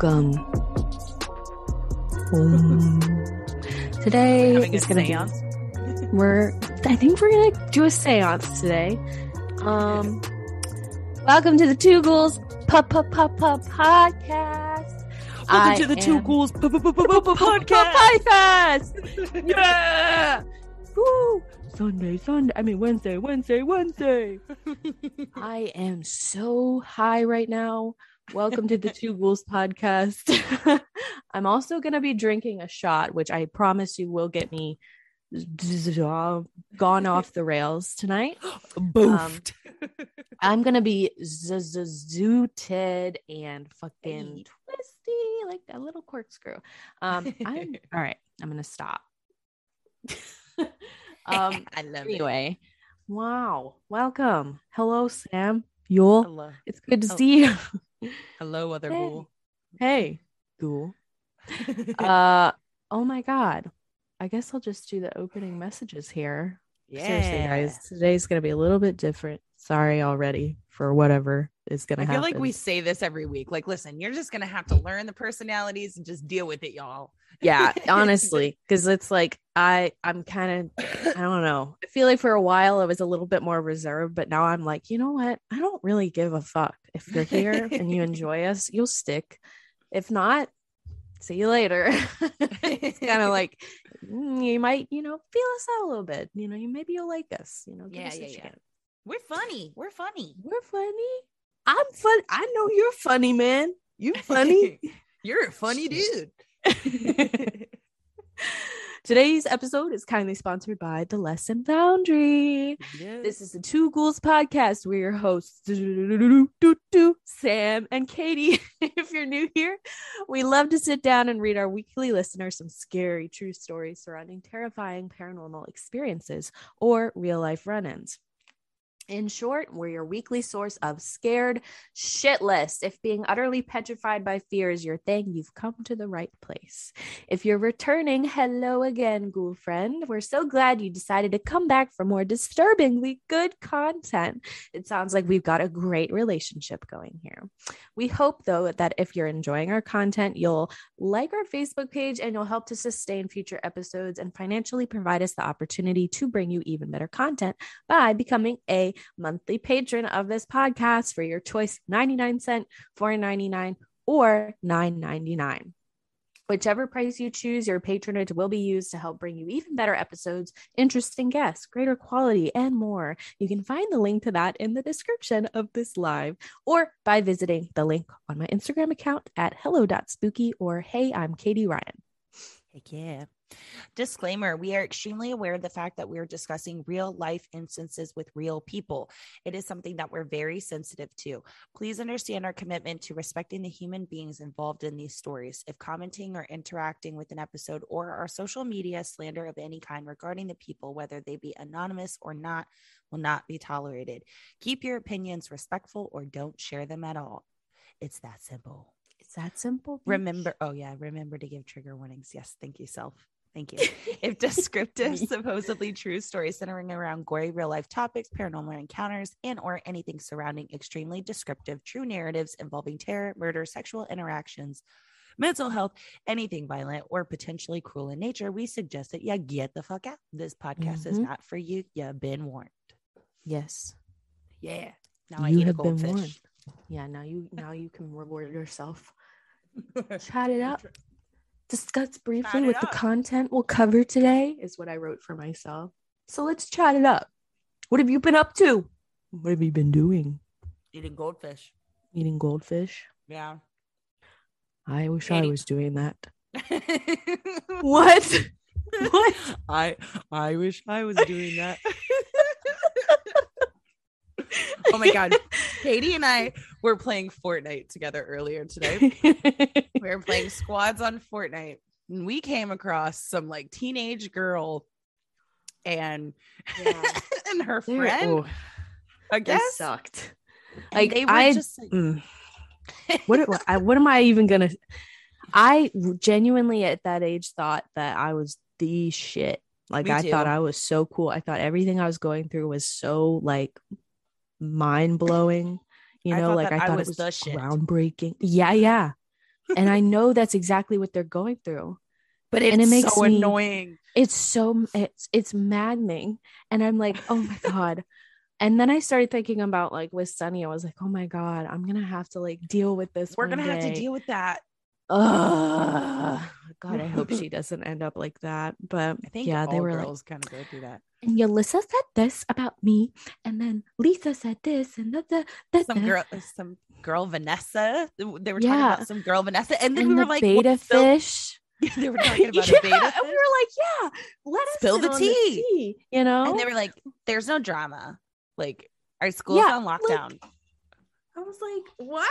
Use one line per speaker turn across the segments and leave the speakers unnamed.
Welcome. Um, today is gonna
seance.
be we're I think we're gonna do a seance today. Um welcome to the Two Ghouls Pop Pop Pop Pop podcast.
Welcome
I
to the Two Ghouls p- p- p- p- p- podcast.
podcast. Yeah. Woo. Sunday, Sunday. I mean Wednesday, Wednesday, Wednesday. I am so high right now. Welcome to the Two Ghouls podcast. I'm also going to be drinking a shot, which I promise you will get me gone off the rails tonight.
Boofed.
I'm going to be zooted and fucking twisty like a little corkscrew. Um, I'm all right. I'm going to stop. um,
I love
anyway, wow. Welcome. Hello, Sam. Yule.
Hello.
It's good to
Oh.
see you.
Hello, other
Hey.
ghoul.
Hey, ghoul. Uh, oh my god. I guess I'll just do the opening messages here. Yeah. Seriously, guys, today's gonna be a little bit different. Sorry already for whatever is gonna happen.
I feel
happen.
like we say this every week. Like, listen, you're just gonna have to learn the personalities and just deal with it, y'all.
Yeah, honestly, because it's like I, I'm kind of, I don't know. I feel like for a while I was a little bit more reserved, but now I'm like, you know what? I don't really give a fuck if you're here and you enjoy us, you'll stick. If not, see you later. it's kind of like mm, you might, you know, feel us out a little bit. You know, you maybe you'll like us. You know, give
Yeah,
us a
yeah, yeah. We're funny. We're funny.
We're funny. I'm fun. I know you're funny, man. You funny.
You're a funny dude.
Today's episode is kindly sponsored by The Lesson Foundry. This is the Two Ghouls podcast. We're your hosts, Sam and Katie. if you're new here, we love to sit down and read our weekly listeners some scary true stories surrounding terrifying paranormal experiences or real life run ins. In short, we're your weekly source of scared shitless. If being utterly petrified by fear is your thing, you've come to the right place. If you're returning, hello again, ghoul friend. We're so glad you decided to come back for more disturbingly good content. It sounds like we've got a great relationship going here. We hope, though, that if you're enjoying our content, you'll like our Facebook page and you'll help to sustain future episodes and financially provide us the opportunity to bring you even better content by becoming a monthly patron of this podcast for your choice 99 cent, 4.99 or 9.99. Whichever price you choose, your patronage will be used to help bring you even better episodes, interesting guests, greater quality, and more. You can find the link to that in the description of this live or by visiting the link on my Instagram account at hello.spooky or hey, I'm Katie Ryan.
Heck yeah. Disclaimer We are extremely aware of the fact that we are discussing real life instances with real people. It is something that we're very sensitive to. Please understand our commitment to respecting the human beings involved in these stories. If commenting or interacting with an episode or our social media slander of any kind regarding the people, whether they be anonymous or not, will not be tolerated. Keep your opinions respectful or don't share them at all. It's that simple.
It's that simple.
Remember, oh yeah, remember to give trigger warnings. Yes, thank you, self. Thank you. If descriptive, supposedly true stories centering around gory real life topics, paranormal encounters, and or anything surrounding extremely descriptive true narratives involving terror, murder, sexual interactions, mental health, anything violent or potentially cruel in nature, we suggest that you get the fuck out. This podcast is
Mhm.
not for you. You've been warned.
Yes.
Yeah. Now I
You
eat a
have been
goldfish.
warned. Yeah, now you now you can reward yourself. Chat it up. Discuss briefly
Chat it
what the content we'll cover today is what I wrote for myself. So let's chat it up. What have you been up to? What have you been doing?
Eating goldfish.
Eating goldfish?
Yeah.
I wish I was doing that. What? What?
I I wish I was doing that. oh my god. Katie and I were playing Fortnite together earlier today. we were playing squads on Fortnite, and we came across some like teenage girl and
Yeah.
and her
They're-
friend.
oh,
I
they
guess
sucked. Like
they were
I,
just like,
mm. what, what, I, what am I even gonna? I genuinely at that age thought that I was the shit. Like
Me
I thought. I was so cool. I thought everything I was going through was so like mind blowing. You know,
thought
like I
I
thought
was
it was groundbreaking. Yeah, yeah. and I know that's exactly what they're going through.
but
and it
it's
makes
so
me-
annoying.
It's so it's it's maddening. And I'm like, oh my God. And then I started thinking about like with Sunny, I was like, oh my God, I'm gonna have to like deal with this.
We're gonna have to deal with that.
Ugh. God, I hope she doesn't end up like that. But
I think
yeah, they were like,
kind of go through that.
and Yalissa said this about me, and then Lisa said this, and da, da,
Some girl, some girl Vanessa. They were talking
Yeah.
about some girl Vanessa, and then
and
we
the
were like,
beta fish.
they were talking about
yeah,
a beta
and we were like, yeah, let us
Spill the
on
tea.
you know.
and they were like, "There's no drama. Like our school's
Yeah,
on
like,
lockdown."
I was like, what?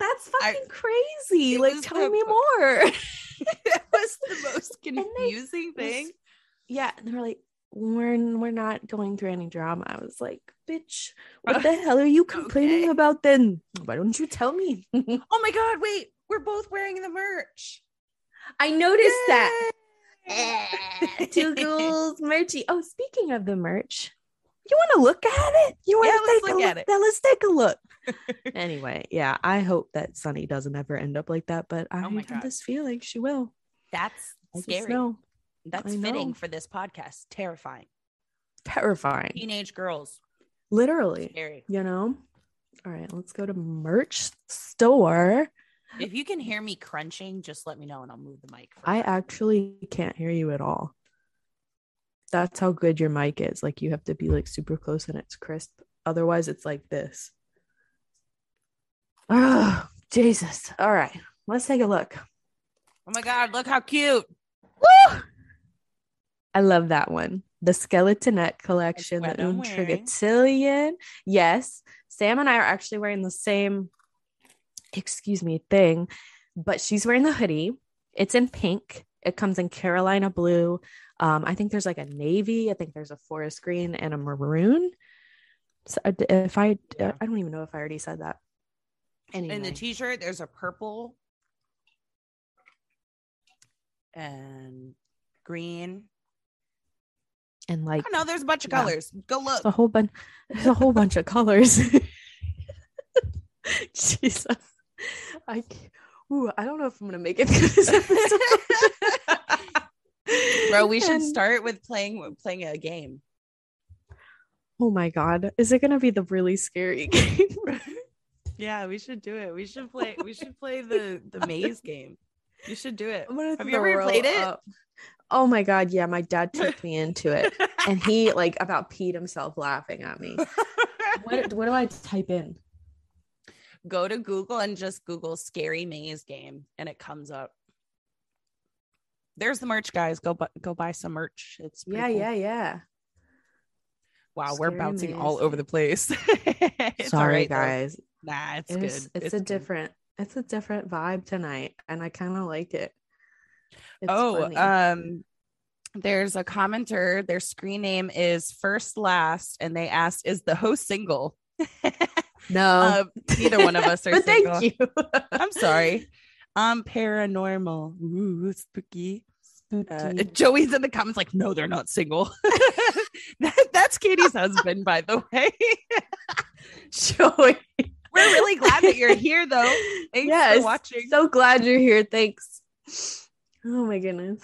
That's
I-
fucking crazy. Like,
was
tell
the-
me more.
it was the most
they-
confusing
was-
thing.
yeah, and they were like, we're we're not going through any drama. I was like, bitch, what uh, the hell are you complaining
Okay.
about then? Why don't you tell me?
Oh my god! Wait, we're both wearing the merch.
I noticed that. Two ghouls merchy. Oh, speaking of the merch, you want to look at it? You want
Yeah,
to take a
look
look
at it.
Then let's take a look. anyway, yeah, I hope that Sunny doesn't ever end up like that, but I
Oh
have
God.
this feeling she will.
That's
I
scary. That's
I
fitting
know.
for this podcast. Terrifying.
Terrifying.
Teenage girls.
Literally,
Scary.
you know. All right, let's go to merch store.
If you can hear me crunching, just let me know and I'll move the mic.
I actually can't hear you at all. That's how good your mic is. Like you have to be like super close and it's crisp. Otherwise, it's like this. Oh, Jesus. All right. Let's take a look.
Oh my god! Look how cute.
Woo! I love that one. The Skeletonette collection, the. Untrigatillion. Yes. Sam and I are actually wearing the same, excuse me, thing, but she's wearing the hoodie. It's in pink. It comes in Carolina blue. Um, I think there's like a navy. I think there's a forest green and a maroon. So uh, if I,
Yeah.
I don't even know if I already said that. Anyway,
In the t-shirt, there's a purple and green.
and like
don't know. There's a bunch of
Yeah.
colors. Go look.
A whole bunch. There's a whole bunch of colors. Jesus, I, ooh, I don't know if I'm gonna make it through this episode.
Bro, we should
And-
start with playing playing a game.
Oh my god, is it gonna be the really scary game?
Yeah, we should do it. We should play. We should play the the maze game. You should do it. Have you ever played it?
up. Oh my god, yeah, my dad took me into it, and he like about peed himself laughing at me. What what do I type in?
Go to Google and just Google "scary maze game" and it comes up. There's the merch, guys. Go bu- go buy some merch. It's
Yeah,
cool.
yeah, yeah.
Wow, we're bouncing
maze.
all over the place. It's all
Sorry,
right, though. Nah, it's,
It's
good.
it's, a
good.
different it's a different vibe tonight, and I kind of like it. It's
oh,
funny.
um, there's a commenter. Their screen name is first last, and they asked, "Is the host single?"
no,
um, neither one of us are
but
single.
thank you.
I'm sorry. I'm paranormal. Ooh, spooky.
Spooky.
Uh, Joey's in the comments like, no, they're not single. That- that's Katie's husband, by the way.
Joey.
We're really glad that you're here, though. Thanks
yes,
for watching.
So glad you're here. Thanks. Oh my goodness.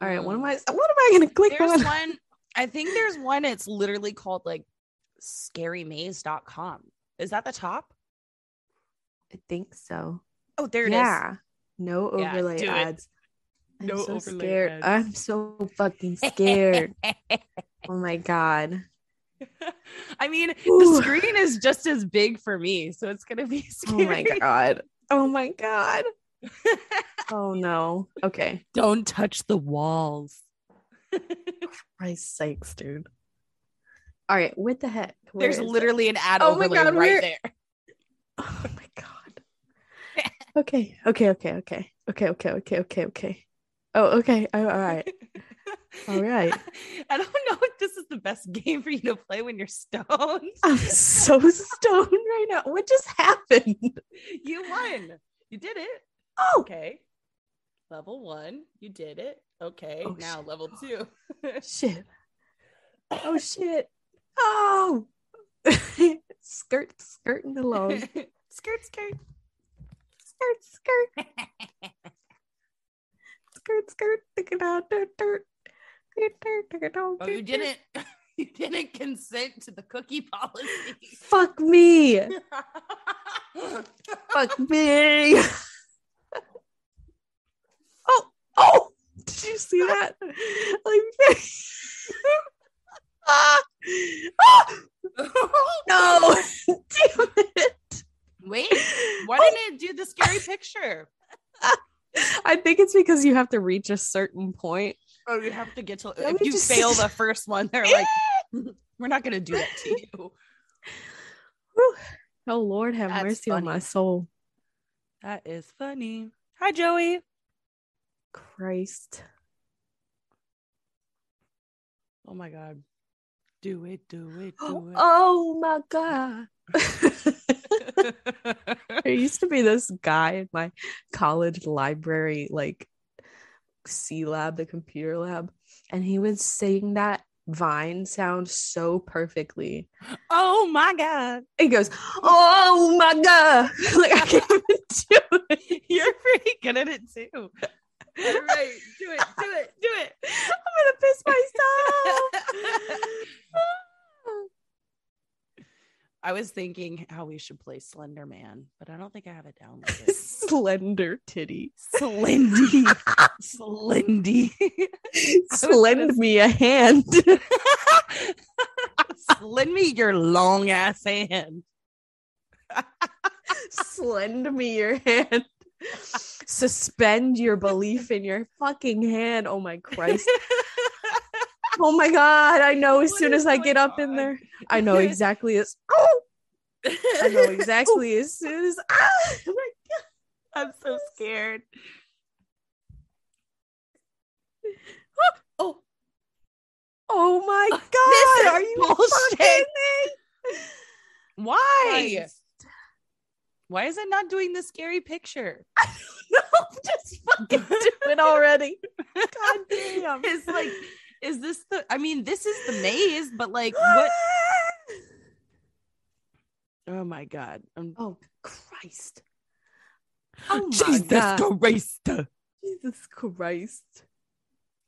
All right, what am I? What am I gonna click
There's
on?
one. I think there's one. It's literally called like scarymaze.com. Is that the top?
I think so.
Oh, there it is.
yeah. No
Yeah,
overlay
do it.
ads. I'm so
overlay
scared.
ads.
I'm so fucking scared. oh my god.
I mean,
Ooh.
the screen is just as big for me, so it's gonna be scary.
Oh my god. Oh my god. oh no. Okay.
Don't touch the walls.
Christ sakes, dude. All right, what the heck? Where
There's
literally it?
an ad
oh
overlay
god,
right there. Oh my god.
okay, okay, okay, okay, okay, okay, okay, okay, okay. Oh, okay. Oh, all right. All right.
I don't know if this is the best game for you to play when you're stoned.
I'm so stoned right now. What just happened?
You won. You did it.
Oh,
Okay. Level one. You did it. Okay.
Oh,
now
shit.
level two.
shit. Oh, shit. Oh. skirt, skirting along.
skirt, skirt.
Skirt, skirt. skirt, skirt. Dick it out, dirt, dirt.
Oh, you didn't. You didn't consent to the cookie policy.
Fuck me. Fuck me. oh, oh, did you see that? Like, ah, ah, no, damn it.
Wait, why didn't it do the scary picture?
I think it's because you have to reach a certain point.
Oh, you have to get to.
Let
If you
just-
fail the first one, they're like, "We're not going to do that to you."
Whew. Oh Lord, have
That's
mercy on my soul.
That is funny. Hi, Joey.
Christ.
Oh my god. Do it, do it, do it.
Oh my god. there used to be this guy in my college library, like C lab, the computer lab, and he would sing that vine sound so perfectly.
oh my god.
He goes, "Oh my god!" like I can't even do it.
You're pretty good at it too. All right, do it, do it, do it.
I'm gonna piss myself.
I was thinking how we should play Slender Man, but I don't think I have it downloaded.
Slender titty.
Slendy. Slendy.
Slend me a hand.
Lend me your long ass hand.
Slend me your hand. Suspend your belief in your fucking hand. Oh my Christ. Oh my God. I know as
What
soon as I get up in there, I know exactly as oh, I know exactly as soon as ah, oh my
I'm so scared.
oh, oh my
This
God. Are you
bullshit.
fucking me?
Why?
Christ.
Why is it not doing the scary picture?
No, just fucking do it already. God damn.
It's like, is this the? I mean, this is the maze, but like, what? Oh my god! I'm,
Oh Christ. Oh my God.
Christ!
Jesus Christ.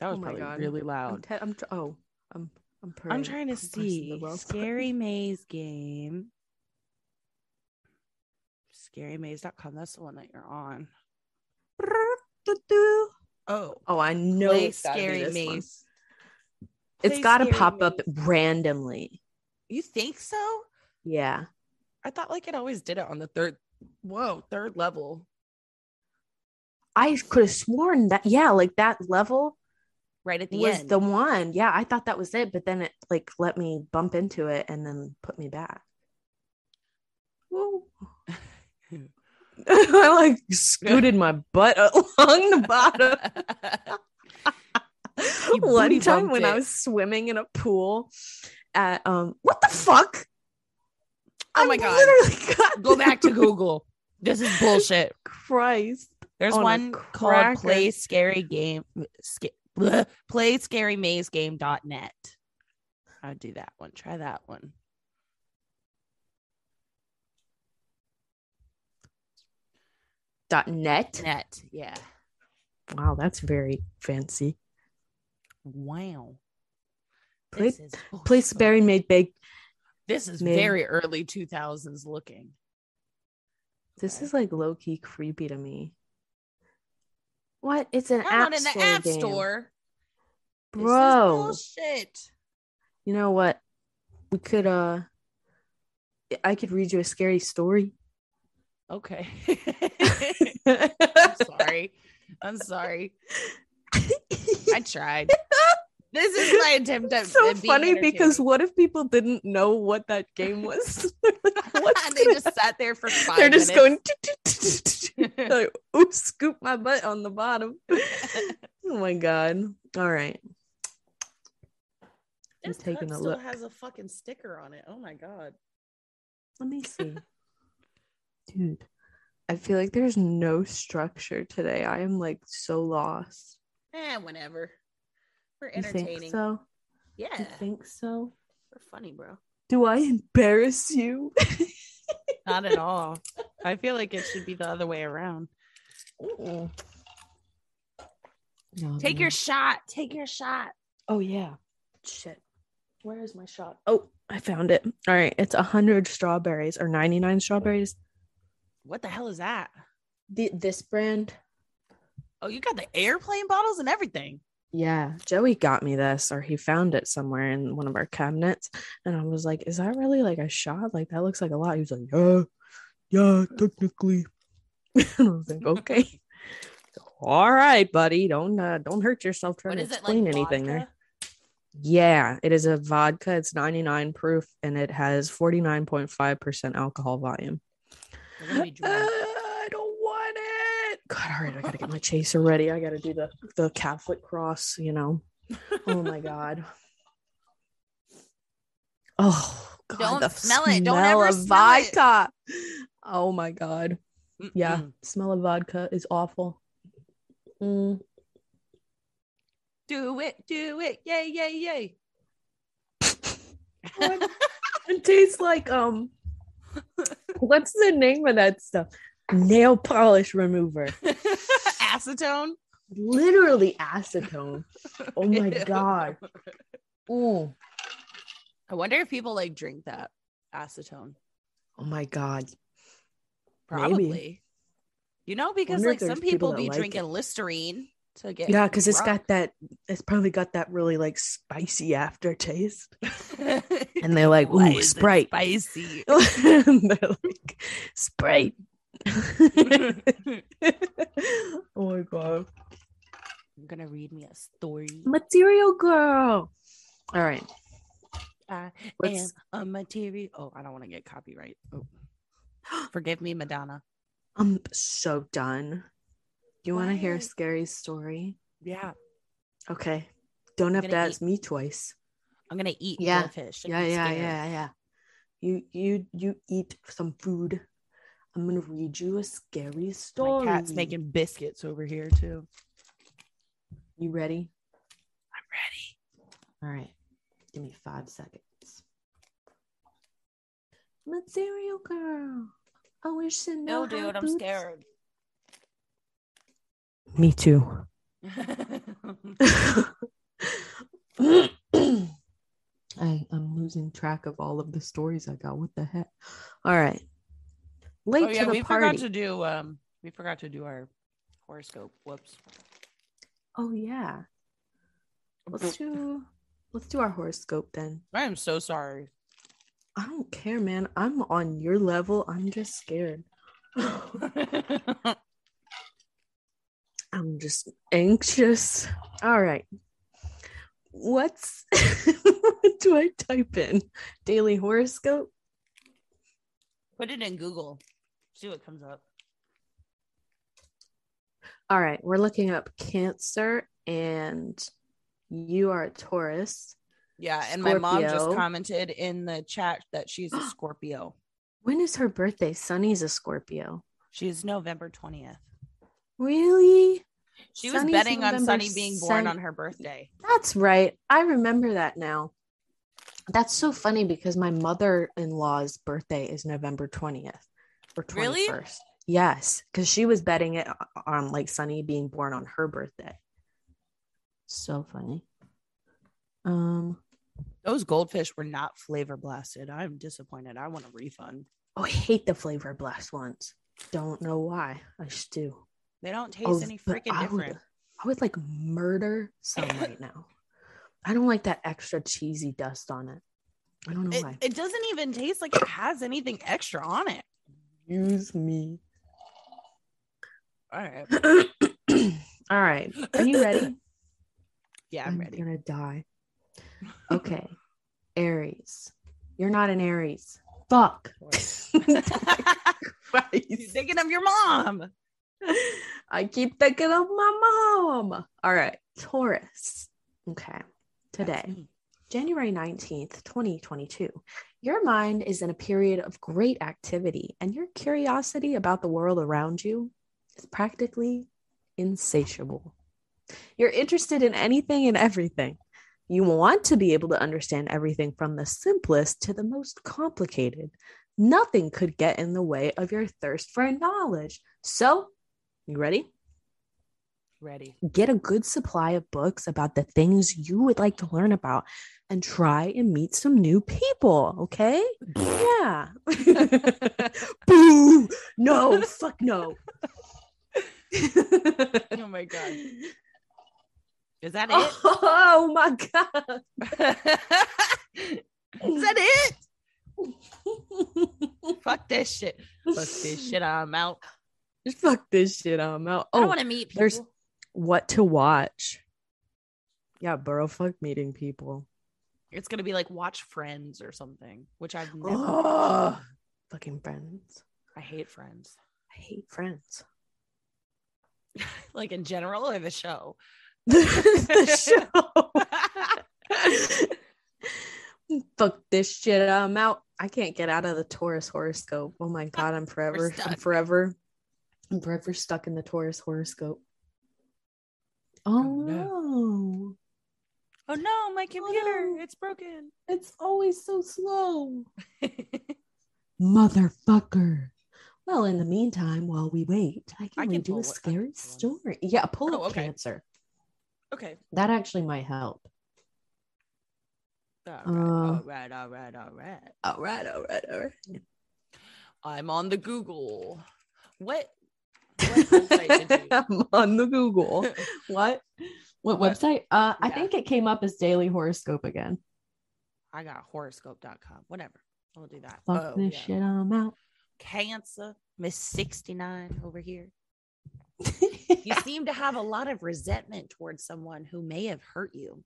That was
Oh my
probably
God.
really
I'm,
loud.
te- I'm tr- oh, I'm I'm,
I'm trying to see scary maze game. Scarymaze.com. That's the one that you're on. Oh,
Oh, I know
play
it's gotta be
scary maze.
It's got to pop up randomly.
You think so?
Yeah.
I thought like it always did it on the third. Whoa, third level.
I could have sworn that yeah, like that level
Right at the
was
end.
the one. Yeah, I thought that was it, but then it like let me bump into it and then put me back. Woo. I like scooted my butt along the bottom. One time when I was swimming in a pool at um what the fuck?
Oh
I
my God.
literally got
Go back to Google. This is bullshit.
Christ.
There's
On
one called. Play Scary Game sca- bleh, Play Scary Maze Game.net. I'd do that one. Try that one.
Dot net.
Net. Yeah.
Wow, that's very fancy.
Wow. This is
Place
bullshit.
Berry made big.
This is
made-
very early 2000s looking.
This
Okay.
is like low key creepy to me. What? It's an app
in the
store
app
game.
store. This is
Bro.
bullshit.
You know what? We could uh I could read you a scary story.
Okay. I'm sorry. I'm sorry. I tried. This is my attempt at
so funny because what if people didn't know what that game was? They're like, What's
they
gonna
just sat there for 5
They're just
minutes.
going like, oops, scoop my butt on the bottom. oh my god. All right. I'm
This
taking a
still
look.
has a fucking sticker on it. Oh my god.
Let me see. Dude, I feel like there's no structure today. I am like so lost.
Eh, whatever. We're
You
entertaining.
think so?
Yeah,
You think so?
we're funny, bro.
Do I embarrass you?
Not at all. I feel like it should be the other way around.
No,
Take
no.
your shot. Take your shot.
Oh yeah. Shit. Where is my shot? Oh, I found it. All right, it's a hundred strawberries or ninety nine strawberries.
What the hell is that?
The this brand.
Oh, you got the airplane bottles and everything.
Yeah, Joey got me this, or he found it somewhere in one of our cabinets, and I was like, "Is that really like a shot? Like that looks like a lot." He was like, "Yeah, yeah, technically." and I was like, "Okay, all right, buddy. Don't uh, don't hurt yourself trying to
is it like?
anything there." Yeah, it is a vodka. It's 99 proof and it has 49.5% alcohol volume. Uh,
drunk.
I don't want it. God, all right, I gotta get my chaser ready. I gotta do the the Catholic cross, you know. Oh my god. Oh god,
Don't
the
smell it. Don't
smell
ever smell it.
vodka. Oh my god. Yeah,
Mm-mm.
smell of vodka is awful. Mm.
Do it. Do it. Yay, yay, yay.
It tastes like um what's the name of that stuff? Nail polish remover.
Acetone.
Literally acetone. Oh my
Ew.
god. Ooh.
I wonder if people like drink that acetone.
Oh my god. Maybe.
Probably. You know, because like some
people
people be
like
drinking
it.
Listerine to get
Yeah, because it's got that it's probably got that really like spicy aftertaste.
and
And they're like, ooh, Sprite.
spicy.
They're like, Sprite. oh my god.
I'm gonna read me a story.
Material girl. All right.
I
Let's
am a material. Oh, I don't want to get copyright. Oh. Forgive me, Madonna.
I'm so done. You want to hear a scary story?
Yeah,
Okay. Don't have to ask me twice.
I'm gonna eat
Yeah.
goldfish. and
Yeah, yeah, yeah, yeah. You you you eat some food. I'm gonna read you a scary story.
My cat's making biscuits over here too.
You ready?
I'm ready.
All right. Give me five seconds. Material girl. I wish to know.
No, dude, I'm
boots-
scared.
Me too. I, I'm losing track of all of the stories I got. What the heck? All right. Late
oh yeah,
to the
we
party.
forgot to do um we forgot to do our horoscope. Whoops.
oh yeah. Let's do let's do our horoscope then.
I am so sorry.
I don't care, man. I'm on your level. I'm just scared. I'm just anxious. All right. What's what do I type in? Daily horoscope?
Put it in Google. See what comes up.
All right, we're looking up Cancer and you are a Taurus.
Yeah, and my mom just commented in the chat that she's a Scorpio.
When is her birthday? Sunny's a Scorpio.
She's November 20th.
Really?
She was
Sunny's
betting on Sunny being born
sen-
on her birthday.
That's right. I remember that now. That's so funny because my mother-in-law's birthday is November 20th or 21st.
Really?
Yes, because she was betting it on like Sunny being born on her birthday. So funny. Um,
Those goldfish were not flavor blasted. I'm disappointed. I want a refund.
oh, I hate the flavor blast ones. Don't know why. I just do.
They don't taste
Oh,
any freaking
I would-
different.
I would like murder some right now. I don't like that extra cheesy dust on it. I don't know
It,
why.
it doesn't even taste like it has anything extra on it.
Use me.
All right.
All right. Are you ready?
Yeah, I'm ready.
gonna die. Okay. Aries. You're not an Aries. Fuck.
You're thinking of your mom.
I keep thinking of my mom. All right, Taurus. Okay, today, January 19th, 2022, your mind is in a period of great activity, and your curiosity about the world around you is practically insatiable. You're interested in anything and everything. You want to be able to understand everything from the simplest to the most complicated. Nothing could get in the way of your thirst for knowledge. So, you ready?
Ready.
Get a good supply of books about the things you would like to learn about and try and meet some new people, okay? yeah. Boo! No, fuck no.
oh my god. Is that it?
Oh my god.
Is that it? Fuck this shit. Fuck this shit. I'm out.
Fuck this shit. I'm out.
I
Oh,
want to meet people.
there's what to watch. Yeah, bro, fuck meeting people.
It's gonna be like watch Friends or something, which I've never.
Oh, fucking friends.
I hate Friends,
I hate friends.
like in general or the show.
the show. Fuck this shit. I'm out. I can't get out of the Taurus horoscope. Oh my god, I'm forever, I'm forever, I'm forever stuck in the Taurus horoscope. Oh,
Oh, no. Oh no, my computer,
no.
it's broken.
It's always so slow. Motherfucker. Well, in the meantime, while we wait, I can,
I can
you a scary
one.
story. Yeah, pull
Oh,
up
okay.
cancer.
okay.
That actually might help.
All right,
Uh,
all right, all right, all right.
All right, all right, all right.
I'm on the Google. What?
on the Google. What? What
What?
website? Uh, I think it came up as Daily Horoscope again.
I got horoscope.com. Whatever. I'll do that.
Fuck
Oh,
this
yeah.
shit, I'm out.
Cancer, Miss 69 over here. You seem to have a lot of resentment towards someone who may have hurt you.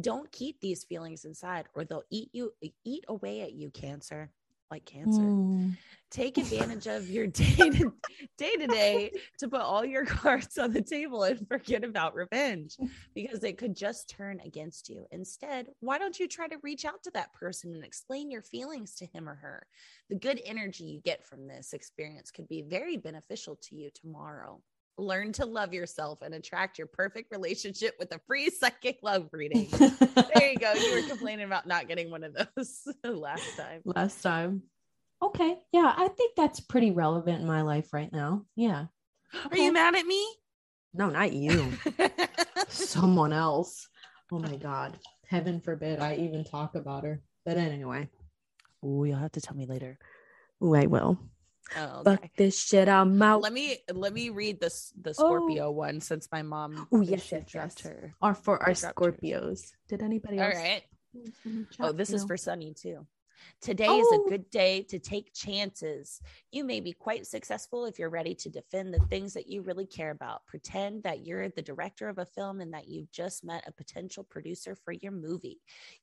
Don't keep these feelings inside or they'll eat you eat away at you, cancer. Like cancer.
Mm.
Take advantage of your day to day to day to put all your cards on the table and forget about revenge because it could just turn against you. Instead, why don't you try to reach out to that person and explain your feelings to him or her? The good energy you get from this experience could be very beneficial to you tomorrow. Learn to love yourself and attract your perfect relationship with a free psychic love reading. There you go. You were complaining about not getting one of those last time.
Last time. Okay. Yeah, I think that's pretty relevant in my life right now. Yeah.
Are you mad at me?
No, not you. Someone else. Oh my God. Heaven forbid I even talk about her. But anyway.
Oh, you'll have to tell me later.
Ooh, I will.
Oh,
Fuck this shit. I'm out.
Let me let me read this the oh. Scorpio one since my mom.
Oh, yes,
she
yes, yes.
her.
Or for our
I dropped yours.
Scorpios. Did anybody
All
else?
right. Oh, this is for Sunny too. Today is
Oh.
a good day to take chances. You may be quite successful if you're ready to defend the things that you really care about. Pretend that you're the director of a film and that you've just met a potential producer for your movie.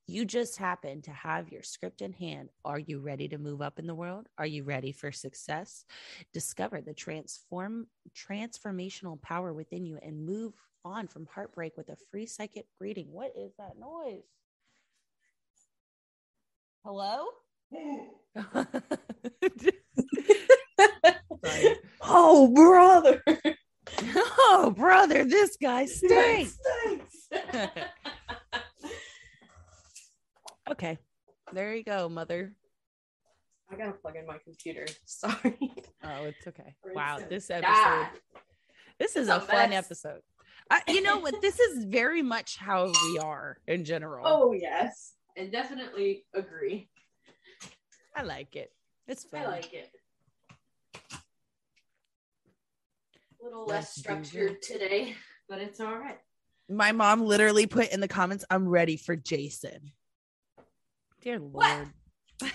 You just happen to have your script in hand. Are you ready to move up in the world? Are you ready for success? Discover the transform transformational power within you and move on from heartbreak with a free psychic reading. What is that noise? Hello?
Oh, brother.
oh, brother, this guy stinks. okay. There you go, mother.
I gotta plug in my computer. Sorry.
Oh, it's okay. Wow, this episode. This is a
a
fun
mess.
episode. I, you know what? This is very much how we are in general.
Oh yes, and definitely agree.
I like it. It's fun.
I like it. A little
Let's
less structured today, but it's all right.
My mom literally put in the comments, "I'm ready for Jason." Dear Lord.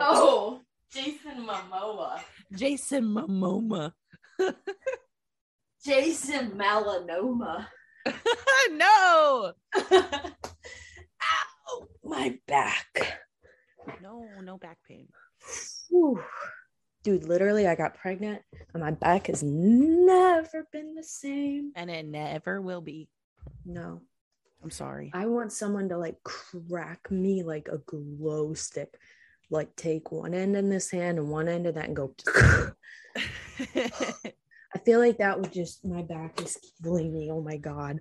Oh, Jason Momoa.
Jason Momoma.
Jason Melanoma.
no,
Ow, my back.
no, no back pain.
Whew. Dude, literally, I got pregnant and my back has never been the same.
And it never will be.
No.
I'm sorry.
I want someone to like crack me like a glow stick. Like take one end in this hand and one end of that and go. I feel like that would just my back is killing me. Oh my god.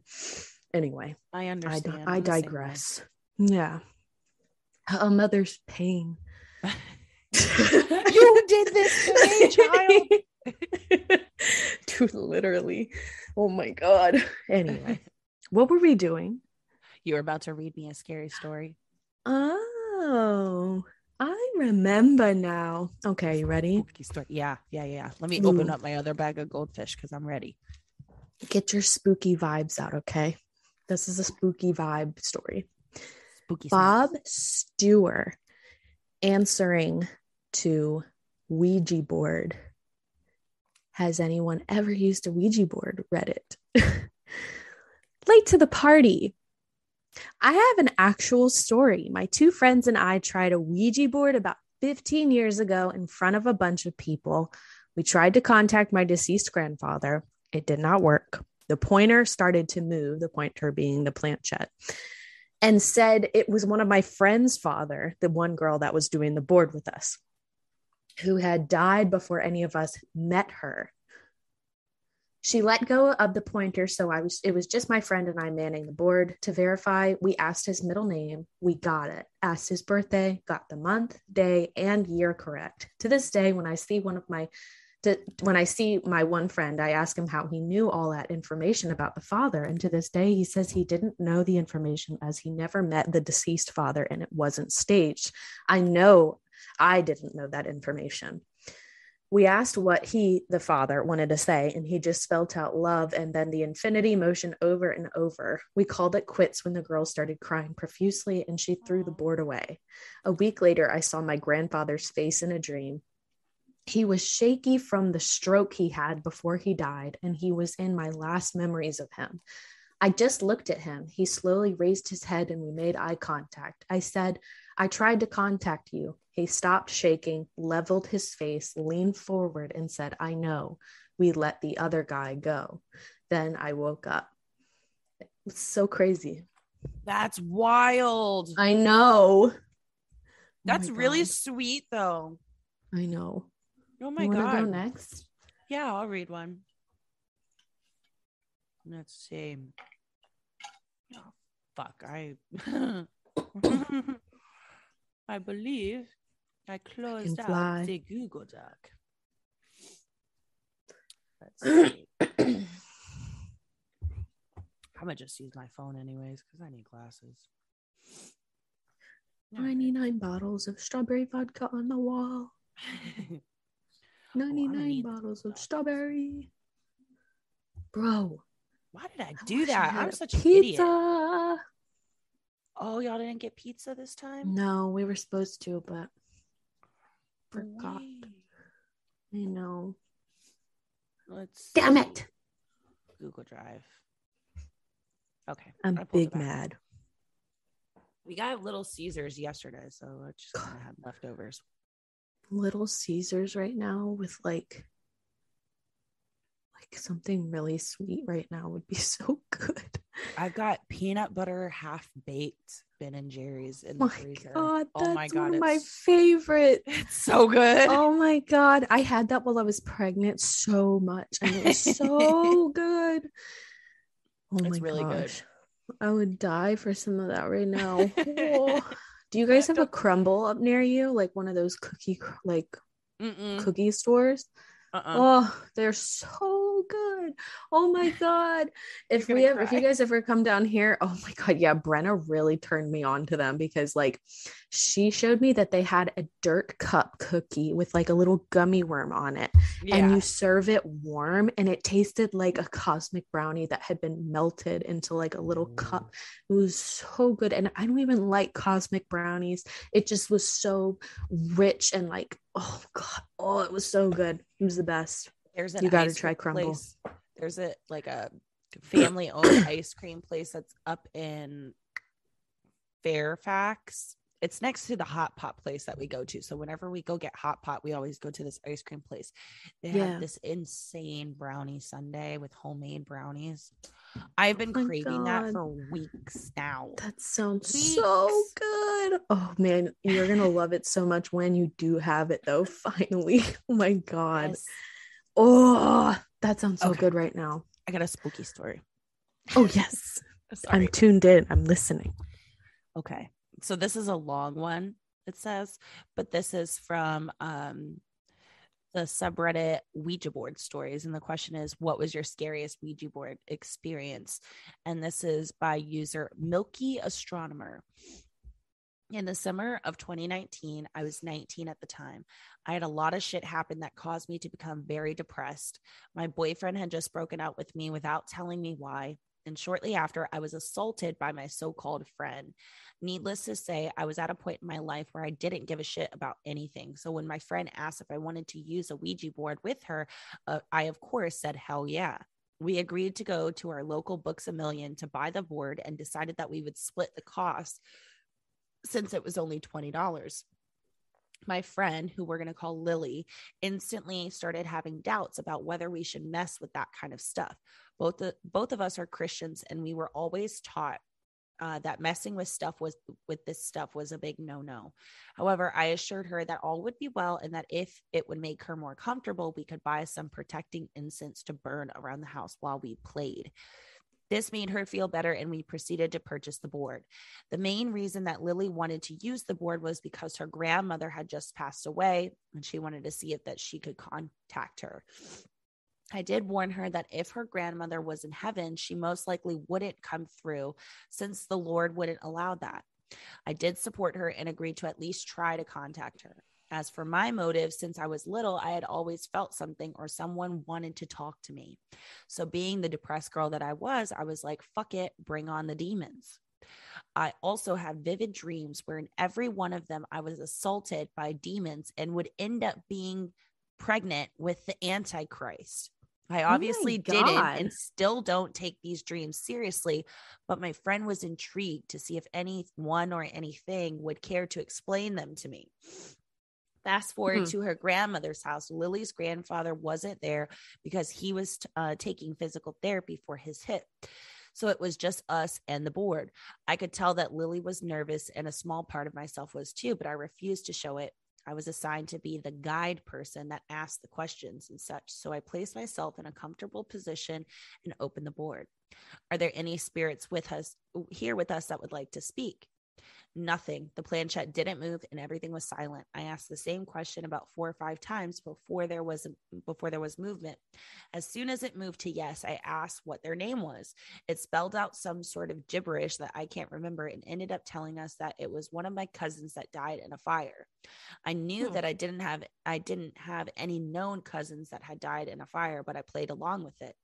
Anyway,
I
I,
understand.
I
I'm the same way.
digress. Yeah. A mother's pain.
you did this to me, child.
Dude, literally. Oh my god. Anyway, what were we doing?
You were about to read me a scary story.
Oh, I remember now. Okay, you ready?
Spooky story. Yeah, yeah, yeah. Let me
Ooh.
open up my other bag of goldfish because I'm ready.
Get your spooky vibes out, okay? This is a spooky vibe story.
Spooky.
Bob. Stewart answering to Ouija board. Has anyone ever used a Ouija board? Reddit. Late to the party. I have an actual story. My two friends and I tried a Ouija board about 15 years ago in front of a bunch of people. We tried to contact my deceased grandfather. It did not work. The pointer started to move, the pointer being the planchette, and said it was one of my friend's father, the one girl that was doing the board with us, who had died before any of us met her. She let go of the pointer, so I was it was just my friend and I manning the board to verify. We asked his middle name, we got it. Asked his birthday, got the month, day, and year correct. To this day, when I see one of my to, when I see my one friend, I ask him how he knew all that information about the father. And to this day, he says he didn't know the information as he never met the deceased father and it wasn't staged. I know I didn't know that information. We asked what he, the father, wanted to say, and he just spelt out love and then the infinity motion over and over. We called it quits when the girl started crying profusely and she threw the board away. A week later, I saw my grandfather's face in a dream. He was shaky from the stroke he had before he died, and he was in my last memories of him. I just looked at him. He slowly raised his head and we made eye contact. I said, I tried to contact you. He stopped shaking, leveled his face, leaned forward, and said, I know. We let the other guy go. Then I woke up. It was so crazy.
That's wild.
I know. Oh
That's
my
really
God.
sweet, though.
I know.
Oh my
you
god.
go next?
Yeah, I'll read one. Let's see. Oh, fuck. I I believe I closed out
fly.
the Google Doc. Let's see. I'm gonna just use my phone anyways because I need glasses.
99 bottles of strawberry vodka on the wall. 99
need
bottles of strawberry. Bro,
Why did I
I
do
I
that? I'm
a
such an
pizza.
idiot. Oh, y'all didn't get pizza this time?
No, we were supposed to, but forgot.
Wait.
I know.
Let's
Damn
see.
it.
Google Drive. Okay.
I'm
I pulled it
big mad.
We got Little Caesars yesterday, so I just kind of had leftovers.
Little Caesars right now with like like something really sweet right now would be so good.
I've got peanut butter half baked Ben and Jerry's in the
my
freezer.
god, that's
oh my god,
one of my favorite.
it's so good.
Oh my god, I had that while I was pregnant so much, and it was so good. Oh
It's
my
really good.
gosh. I would die for some of that right now. Do you guys have a Crumbl up near you, like one of those cookie like
Mm-mm.
cookie stores?
Uh-uh.
Oh, they're so good. Oh my god. If we ever if you guys ever come down here, oh my god, yeah, Brenna really turned me on to them because like she showed me that they had a dirt cup cookie with like a little gummy worm on it
yeah.
and you serve it warm and it tasted like a cosmic brownie that had been melted into like a little cup. It was so good and I don't even like cosmic brownies. It just was so rich and like oh god, oh it was so good. It was the best.
There's an
You gotta try
cream
crumble.
place. There's a like a family owned ice cream place that's up in Fairfax. It's next to the hot pot place that we go to. So whenever we go get hot pot, we always go to this ice cream place. They
Yeah.
have this insane brownie sundae with homemade brownies. I've been
Oh
craving that for weeks now.
That sounds so good. Oh man, you're gonna love it so much when you do have it though. Finally. Oh my god.
Yes.
Oh, that sounds so
Okay.
good right now.
I got a spooky story.
Oh yes. I'm tuned in. I'm listening.
Okay. So this is a long one, it says, but this is from um the subreddit Ouija board stories. And the question is, what was your scariest Ouija board experience? And this is by user Milky Astronomer. In the summer of 2019, I was 19 at the time. I had a lot of shit happen that caused me to become very depressed. My boyfriend had just broken out with me without telling me why. And shortly after, I was assaulted by my so called friend. Needless to say, I was at a point in my life where I didn't give a shit about anything. So when my friend asked if I wanted to use a Ouija board with her, uh, I, of course, said, hell yeah. We agreed to go to our local Books a Million to buy the board and decided that we would split the cost since it was only $20 my friend, who we're going to call Lily, instantly started having doubts about whether we should mess with that kind of stuff. Both the, both of us are Christians, and we were always taught uh, that messing with stuff was with this stuff was a big no no. However, I assured her that all would be well, and that if it would make her more comfortable, we could buy some protecting incense to burn around the house while we played. This made her feel better, and we proceeded to purchase the board. The main reason that Lily wanted to use the board was because her grandmother had just passed away and she wanted to see if that she could contact her. I did warn her that if her grandmother was in heaven, she most likely wouldn't come through since the Lord wouldn't allow that. I did support her and agreed to at least try to contact her. As for my motive, since I was little, I had always felt something or someone wanted to talk to me. So, being the depressed girl that I was, I was like, fuck it, bring on the demons. I also had vivid dreams where in every one of them I was assaulted by demons and would end up being pregnant with the Antichrist. I
Oh
obviously didn't and still don't take these dreams seriously, but my friend was intrigued to see if anyone or anything would care to explain them to me. Fast forward
Hmm.
to her grandmother's house. Lily's grandfather wasn't there because he was uh, taking physical therapy for his hip. So it was just us and the board. I could tell that Lily was nervous and a small part of myself was too, but I refused to show it. I was assigned to be the guide person that asked the questions and such. So I placed myself in a comfortable position and opened the board. Are there any spirits with us here with us that would like to speak? Nothing. The planchette didn't move and everything was silent. I asked the same question about four or five times before there was before there was movement. As soon as it moved to yes, I asked what their name was. It spelled out some sort of gibberish that I can't remember and ended up telling us that it was one of my cousins that died in a fire. I knew
Hmm.
that I didn't have I didn't have any known cousins that had died in a fire, but I played along with it.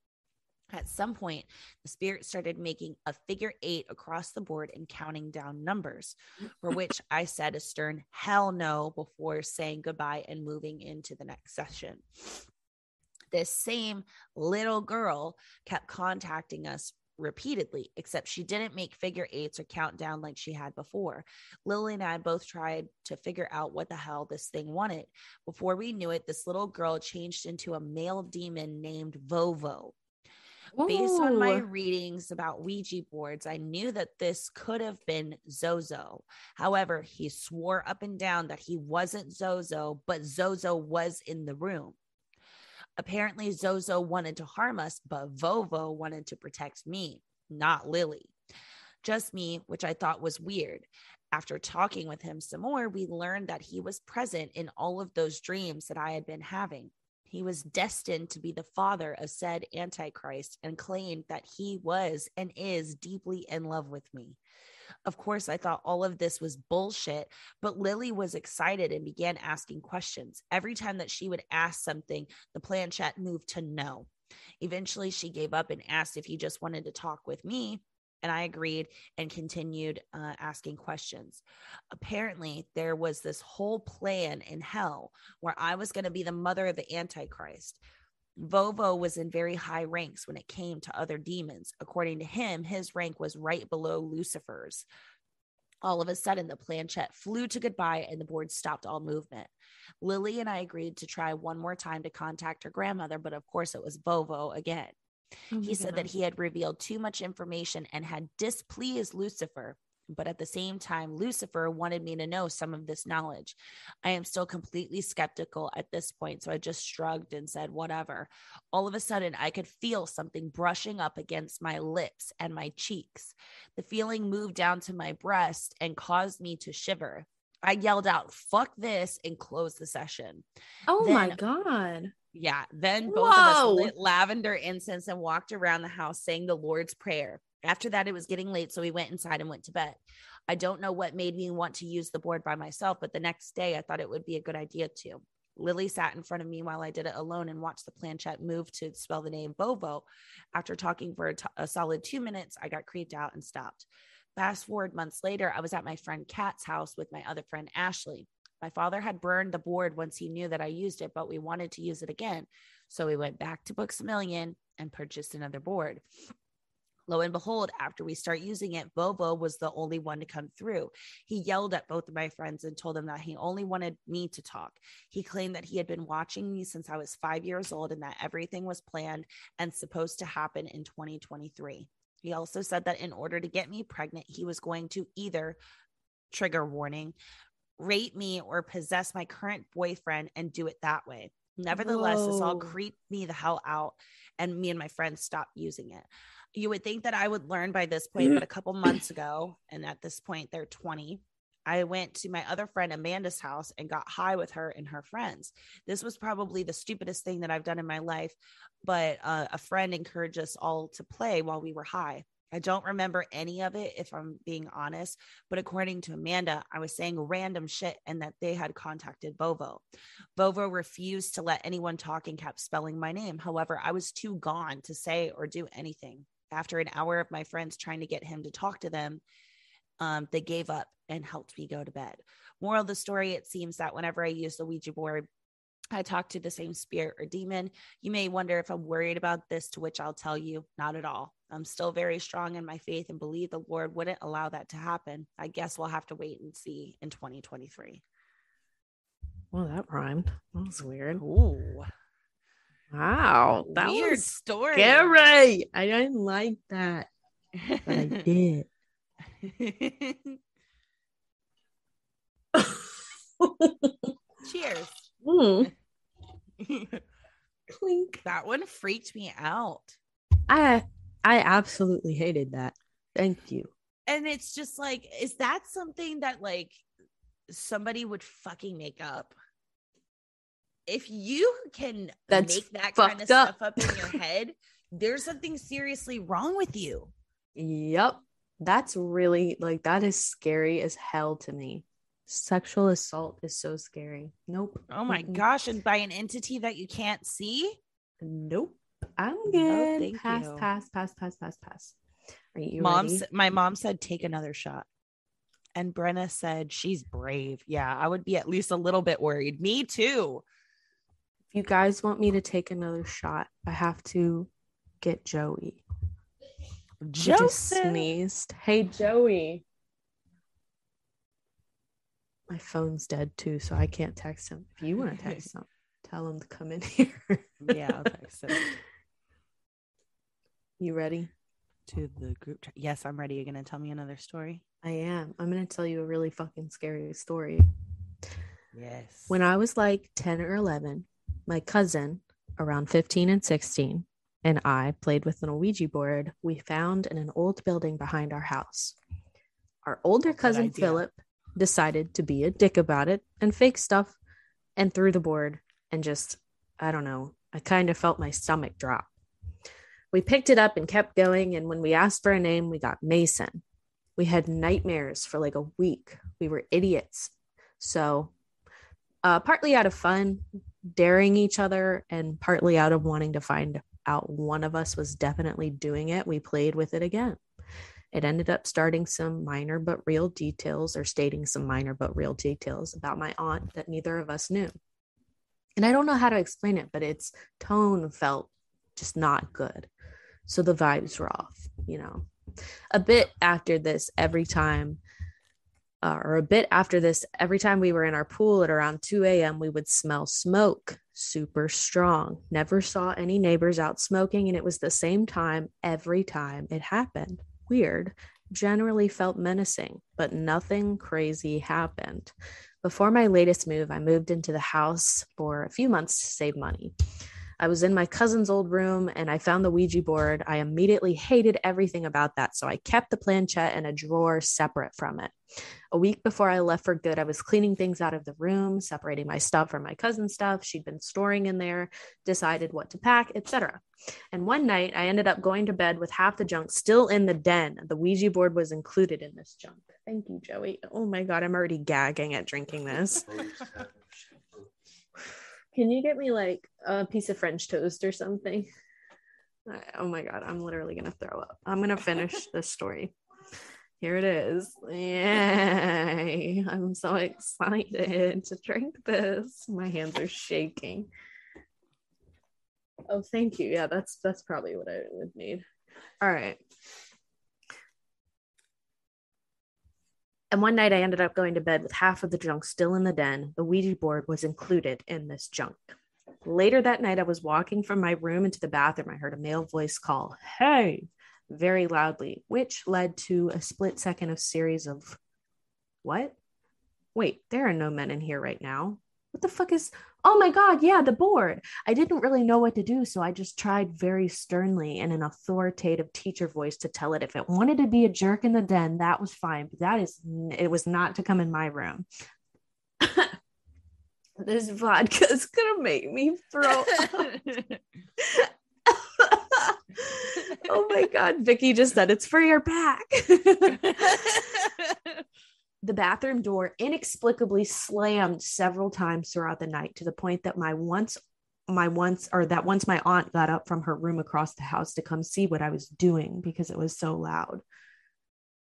At some point, the spirit started making a figure eight across the board and counting down numbers, for which I said a stern hell no before saying goodbye and moving into the next session. This same little girl kept contacting us repeatedly, except she didn't make figure eights or count down like she had before. Lily and I both tried to figure out what the hell this thing wanted. Before we knew it, this little girl changed into a male demon named Vovo. Based on my readings about Ouija boards, I knew that this could have been Zozo. However, he swore up and down that he wasn't Zozo, but Zozo was in the room. Apparently, Zozo wanted to harm us, but Vovo wanted to protect me, not Lily. Just me, which I thought was weird. After talking with him some more, we learned that he was present in all of those dreams that I had been having. He was destined to be the father of said Antichrist and claimed that he was and is deeply in love with me. Of course, I thought all of this was bullshit, but Lily was excited and began asking questions. Every time that she would ask something, the planchette moved to no. Eventually, she gave up and asked if he just wanted to talk with me. And I agreed and continued uh, asking questions. Apparently, there was this whole plan in hell where I was going to be the mother of the Antichrist. Vovo was in very high ranks when it came to other demons. According to him, his rank was right below Lucifer's. All of a sudden, the planchette flew to goodbye and the board stopped all movement. Lily and I agreed to try one more time to contact her grandmother, but of course, it was Vovo again.
Oh
he said that he had revealed too much information and had displeased Lucifer. But at the same time, Lucifer wanted me to know some of this knowledge. I am still completely skeptical at this point. So I just shrugged and said, whatever. All of a sudden, I could feel something brushing up against my lips and my cheeks. The feeling moved down to my breast and caused me to shiver. I yelled out, fuck this, and closed the session.
Oh my god.
Yeah. Then both of us lit lavender incense and walked around the house saying the Lord's Prayer. After that, it was getting late, so we went inside and went to bed. I don't know what made me want to use the board by myself, but the next day I thought it would be a good idea to. Lily sat in front of me while I did it alone and watched the planchette move to spell the name Bovo. After talking for a t- a solid two minutes, I got creeped out and stopped. Fast forward months later, I was at my friend Kat's house with my other friend Ashley. My father had burned the board once he knew that I used it, but we wanted to use it again. So we went back to Books a Million and purchased another board. Lo and behold, after we start using it, Bobo was the only one to come through. He yelled at both of my friends and told them that he only wanted me to talk. He claimed that he had been watching me since I was five years old and that everything was planned and supposed to happen in 2023. He also said that in order to get me pregnant, he was going to either trigger warning, rape me, or possess my current boyfriend and do it that way. Nevertheless, this all
Whoa.
creeped me the hell out, and me and my friends stopped using it. You would think that I would learn by this point, but a couple months ago, and at this point they're 20, I went to my other friend Amanda's house and got high with her and her friends. This was probably the stupidest thing that I've done in my life, but uh, a friend encouraged us all to play while we were high. I don't remember any of it if I'm being honest, but according to Amanda, I was saying random shit and that they had contacted Bovo. Bovo refused to let anyone talk and kept spelling my name. However, I was too gone to say or do anything. After an hour of my friends trying to get him to talk to them, um, they gave up and helped me go to bed. Moral of the story it seems that whenever I use the Ouija board, I talk to the same spirit or demon. You may wonder if I'm worried about this, to which I'll tell you, not at all. I'm still very strong in my faith and believe the Lord wouldn't allow that to happen. I guess we'll have to wait and see in 2023.
Well, that rhymed. That was weird.
Ooh,
Wow. That
weird
was
story.
scary. I didn't like that, but I did.
Cheers.
Mm, clink.
that one freaked me out.
I I absolutely hated that. Thank you.
And it's just like, is that something that like somebody would fucking make up? If you can
That's
make that kind of
up.
stuff up in your head, there's something seriously wrong with you.
Yep. That's really like that is scary as hell to me. Sexual assault is so scary. Nope.
Oh my
Mm-mm.
gosh. And by an entity that you can't see?
Nope. I'm
No,
good.
thank
pass,
you.
pass, pass, pass, pass, pass. Are you
mom,
ready?
s- my mom said, take another shot. And Brenna said, she's brave. Yeah, I would be at least a little bit worried. Me too.
If you guys want me to take another shot, I have to get Joey. He just sneezed. Hey, Joey. My phone's dead too, so I can't text him. If you want to text him, tell him to come in here.
Yeah, I'll text him.
You ready?
to the group chat. Yes, I'm ready. You're going to tell me another story?
I am. I'm going to tell you a really fucking scary story.
Yes.
When I was like 10 or 11, my cousin, around 15 and 16, and I played with an Ouija board we found in an old building behind our house. Our older cousin. Philip decided to be a dick about it and fake stuff and threw the board and just, I don't know, I kind of felt my stomach drop. We picked it up and kept going. And when we asked for a name, we got Mason. We had nightmares for like a week. We were idiots. So, uh, partly out of fun, daring each other, and partly out of wanting to find out one of us was definitely doing it, we played with it again. It ended up starting some minor but real details, or stating some minor but real details about my aunt that neither of us knew. And I don't know how to explain it, but its tone felt just not good. So the vibes were off, you know. A bit after this, every time uh, or a bit after this, every time we were in our pool at around 2 a.m., we would smell smoke super strong. Never saw any neighbors out smoking, and it was the same time every time it happened. Weird. Generally felt menacing, but nothing crazy happened. Before my latest move, I moved into the house for a few months to save money. I was in my cousin's old room and I found the Ouija board. I immediately hated everything about that, so I kept the planchette in a drawer separate from it. A week before I left for good, I was cleaning things out of the room, separating my stuff from my cousin's stuff she'd been storing in there, decided what to pack, etc. And one night, I ended up going to bed with half the junk still in the den. The Ouija board was included in this junk. Thank you, Joey. Oh my god, I'm already gagging at drinking this. Can you get me like a piece of French toast or something? Oh my God, I'm literally going to throw up. I'm going to finish this story. Here it is. Yay. I'm so excited to drink this. My hands are shaking. Oh, thank you. Yeah, that's that's probably what I would need. All right. And one night I ended up going to bed with half of the junk still in the den. The Ouija board was included in this junk. Later that night, I was walking from my room into the bathroom. I heard a male voice call, Hey, very loudly, which led to a split second of series of, What? Wait, there are no men in here right now. What the fuck is oh my God, yeah, the board. I didn't really know what to do. So I just tried very sternly in an authoritative teacher voice to tell it if it wanted to be a jerk in the den, that was fine. But that is, it was not to come in my room. this vodka is going to make me throw oh my God. Vicky just said it's for your back the bathroom door inexplicably slammed several times throughout the night to the point that my once my once or that once my aunt got up from her room across the house to come see what I was doing because it was so loud.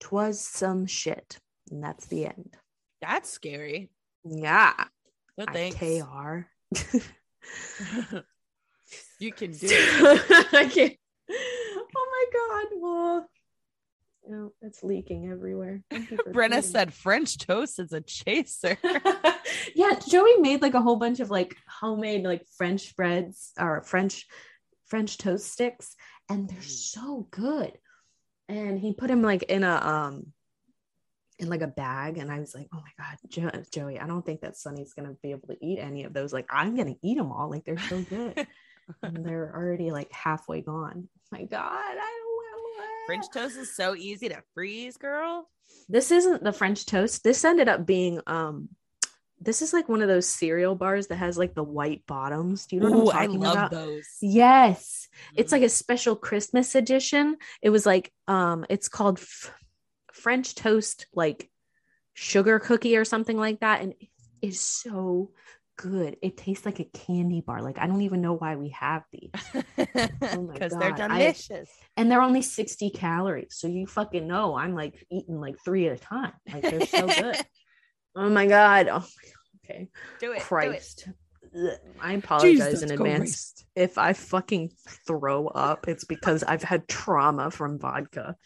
Twas some shit. And that's the end.
That's scary.
Yeah.
Good thanks.
KR.
you can do it.
I can't. Oh my god. Well, no, it's leaking everywhere.
Brenna said French toast is a chaser.
yeah, Joey made like a whole bunch of like homemade like French breads or French French toast sticks, and they're mm. so good. And he put them like in a um in like a bag, and I was like, oh my god, jo- Joey, I don't think that Sunny's gonna be able to eat any of those. Like, I'm gonna eat them all. Like they're so good, and they're already like halfway gone. Oh my god, I
French toast is so easy to freeze, girl.
This isn't the French toast. This ended up being um this is like one of those cereal bars that has like the white bottoms. Do you know Ooh, what I'm talking I love about?
those.
Yes. Mm. It's like a special Christmas edition. It was like um it's called F- French toast like sugar cookie or something like that and it is so good. It tastes like a candy bar. Like I don't even know why we have these.
Oh Because they're delicious.
I, and they're only 60 calories. So you fucking know I'm like eating like three at a time. Like they're so good. oh my God. Oh okay.
Do it.
Christ. Do it. I apologize Jesus in advance Christ. if I fucking throw up. It's because I've had trauma from vodka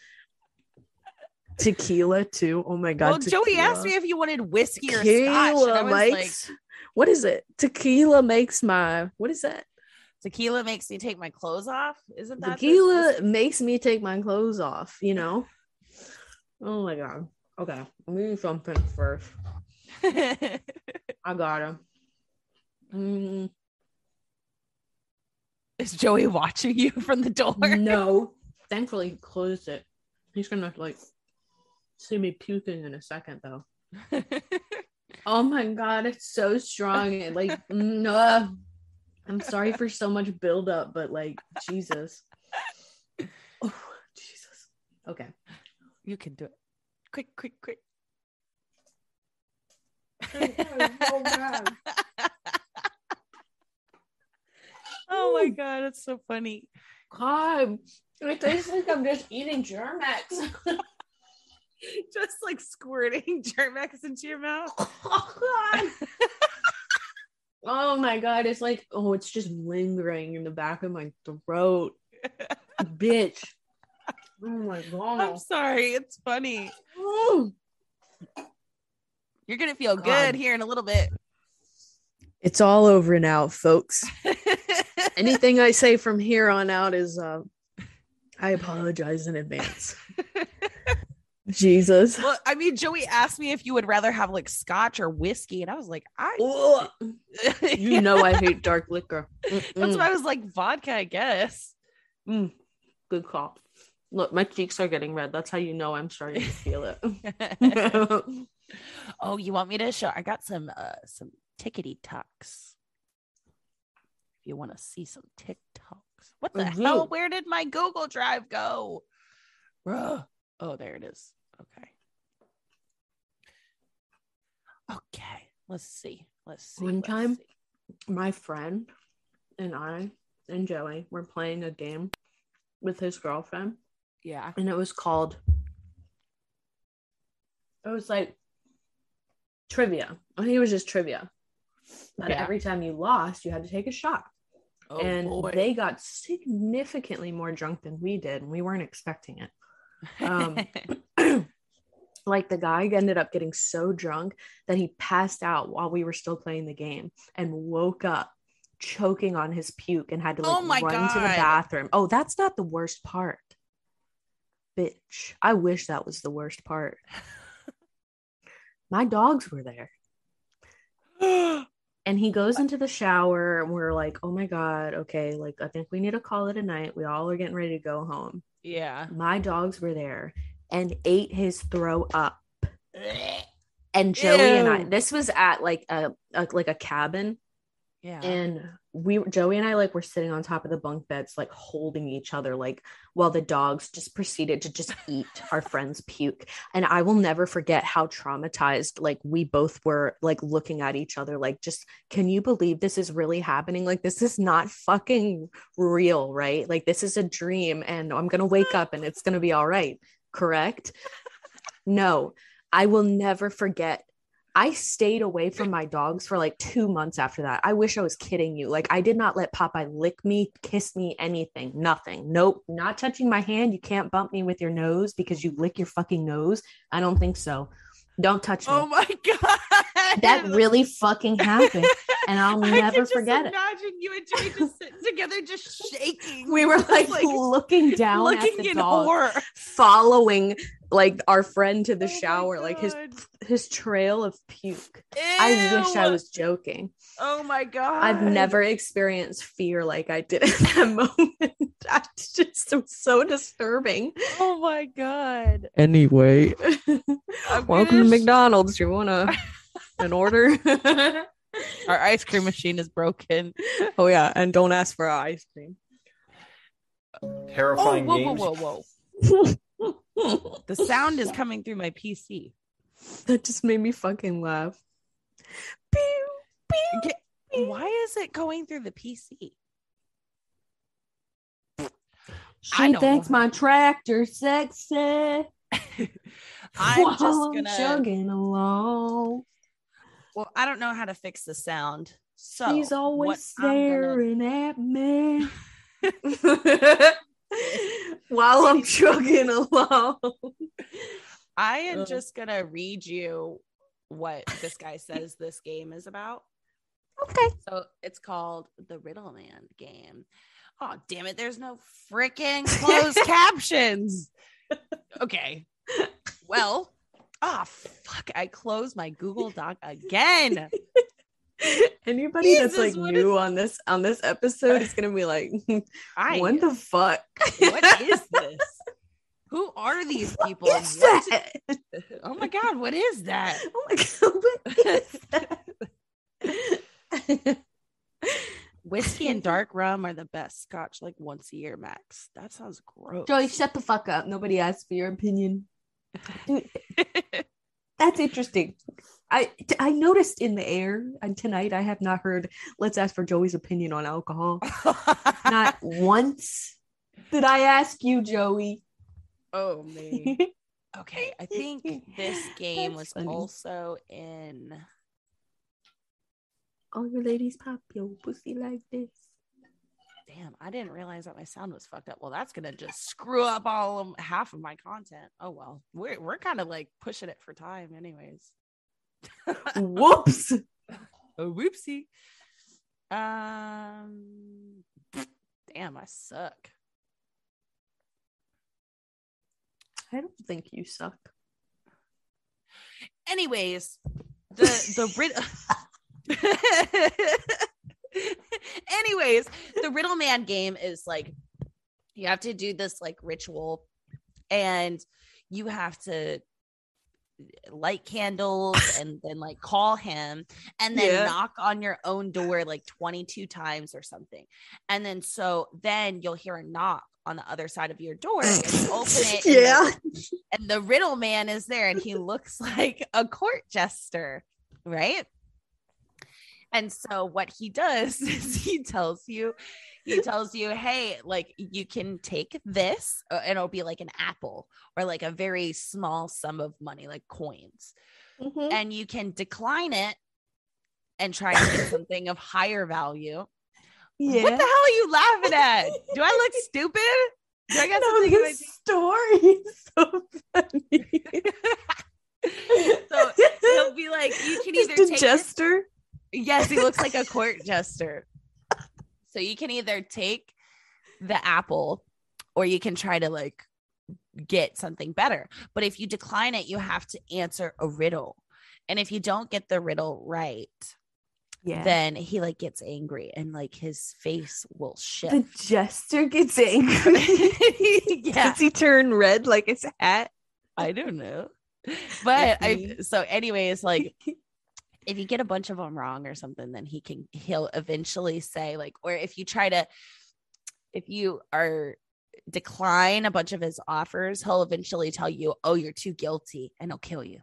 tequila too. Oh my god. Well,
tequila. Joey asked me if you wanted whiskey or tequila scotch. And I was like,
what is it? Tequila makes my what is that?
Tequila makes me take my clothes off. Isn't that
tequila makes me take my clothes off? You know. oh my god. Okay, do something first. I got him. Mm.
Is Joey watching you from the door?
No. Thankfully, he closed it. He's gonna like see me puking in a second, though. Oh my god, it's so strong. And like, no, mm, uh, I'm sorry for so much buildup, but like, Jesus. Oh, Jesus. Okay.
You can do it. Quick, quick, quick. oh my god, it's so funny.
God, it tastes like I'm just eating Germ-X.
just like squirting Germ-X into your mouth.
oh my god, it's like oh, it's just lingering in the back of my throat, bitch. Oh my god.
I'm sorry, it's funny. You're gonna feel
God.
good here in a little bit.
It's all over now, folks. Anything I say from here on out is uh I apologize in advance. Jesus.
well, I mean, Joey asked me if you would rather have like scotch or whiskey, and I was like, I.
You know I hate dark liquor.
That's
Mm-mm.
why I was like vodka, I guess.
Mm, good call. Look, my cheeks are getting red. That's how you know I'm starting to feel it.
oh, you want me to show? I got some uh some tickety tucks. If you want to see some TikToks, what the
Mhm.
hell? Where did my Google Drive go? Bruh. Oh, there it is. Okay. Okay. Let's see. Let's see.
One
let's
time-
see.
my friend and I and Joey were playing a game with his girlfriend,
Yeah.
and it was called. It was like trivia. I think it was just trivia. But
Yeah.
every time you lost, you had to take a shot.
Oh,
and
boy.
they got significantly more drunk than we did, and we weren't expecting it. Um, like the guy ended up getting so drunk that he passed out while we were still playing the game and woke up choking on his puke and had to like
Oh
run to the bathroom. Oh, that's not the worst part. Bitch. I wish that was the worst part. My dogs were there. And he goes into the shower and we're like, "Oh my god, okay, like I think we need to call it a night. We all are getting ready to go home."
Yeah.
my dogs were there and ate his throw up. And Joey and I, this was at like a, a like a cabin,
Yeah.
and we Joey and I like were sitting on top of the bunk beds, like holding each other, like while the dogs just proceeded to just eat our friend's puke. And I will never forget how traumatized like we both were, like looking at each other, like just can you believe this is really happening? Like this is not fucking real, right? Like this is a dream, and I'm gonna wake up and it's gonna be all right. Correct? No, I will never forget. I stayed away from my dogs for like two months after that. I wish I was kidding you. Like, I did not let Popeye lick me, kiss me, anything, nothing. Nope, not touching my hand. You can't bump me with your nose because you lick your fucking nose. I don't think so. Don't touch me.
oh my god.
that really fucking happened. And I'll never forget it.
Imagine you and Joey just sitting together, just shaking.
We were like,
Like,
looking down at
looking
the
in
dog,
horror.
following like our friend to the
Oh
shower, like his his trail of puke. I wish I was joking.
Oh my god.
I've never experienced fear like I did at that moment. That's just it was so disturbing.
Oh my god.
Anyway, welcome to McDonald's. You want a an order?
Our ice cream machine is broken.
oh yeah, and don't ask for our ice cream.
Oh,
Terrifying
whoa, whoa,
games.
whoa, whoa. The sound is coming through my PC.
that just made me fucking laugh. Pew, pew,
Get-
pew.
Why is it going through the PC? I
She
know.
thinks my tractor sexy.
I'm just gonna.
chugging along.
Well, I don't know how to fix the sound. So
He's always
I'm gonna-
staring at me. While I'm chugging along.
I am
Ugh.
just gonna read you what this guy says this game is about.
Okay.
So it's called the Riddle Man game. Oh, damn it. There's no freaking closed captions. Okay. Well, ah, fuck. I closed my Google Doc again.
Anybody that's like new on this on this episode is gonna be like,
I
what the fuck?
what is this? Who are these people?
What's
what-
that?
Oh my god, what is that?
Oh my god, what is that?
Whiskey and dark rum are the best. Scotch like once a year max. That sounds gross.
Joey, shut the fuck up. Nobody asked for your opinion. Dude, that's interesting. I I noticed in the air and tonight I have not heard let's ask for Joey's opinion on alcohol. Not once did I ask you, Joey.
oh me. Okay, I think this game
That's
was
funny.
also in.
All your ladies pop your pussy like this.
Damn, I didn't realize that my sound was fucked up. Well, that's gonna just screw up all of half of my content. Oh well, we're we're kind of like pushing it for time, anyways.
Whoops.
A whoopsie. Um, damn, I suck.
I don't think you suck.
Anyways, the the riddle. Anyways, the riddle man game is like you have to do this like ritual, and you have to light candles and then like call him and then
Yeah.
knock on your own door like 22 times or something. And then so then you'll hear a knock on the other side of your door and you open it and
Yeah.
and the riddle man is there and he looks like a court jester, right? And so what he does is he tells you, he tells you, hey, like you can take this, uh, and it'll be like an apple or like a very small sum of money, like coins,
Mhm.
and you can decline it and try and get something of higher value.
Yeah.
What the hell are you laughing at? Do I look stupid? Do I got
no,
something
this story is so funny.
So he'll be like, you can either take
jester.
Yes, he looks like a court jester. So you can either take the apple or you can try to like get something better. But if you decline it, you have to answer a riddle. And if you don't get the riddle right,
Yeah.
then he like gets angry and like his face will shift.
the jester gets angry.
yeah,
Does he turn red like his hat?
I don't know. But I so anyways, like if you get a bunch of them wrong or something, then he can he'll eventually say like, or if you try to, if you are decline a bunch of his offers, he'll eventually tell you, "Oh, you're too guilty," and he'll kill you.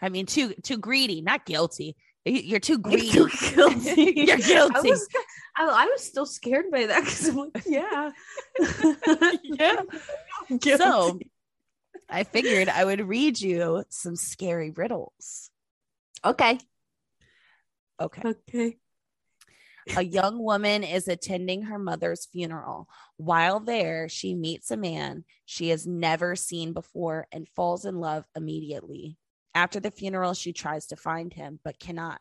I mean, too too greedy, not guilty. You're too greedy.
You're guilty.
You're
I
guilty.
was, I, I was still scared by that because I'm like, yeah.
yeah. So I figured I would read you some scary riddles.
Okay.
Okay.
Okay.
a young woman is attending her mother's funeral. While there, she meets a man she has never seen before and falls in love immediately. After the funeral, she tries to find him but cannot.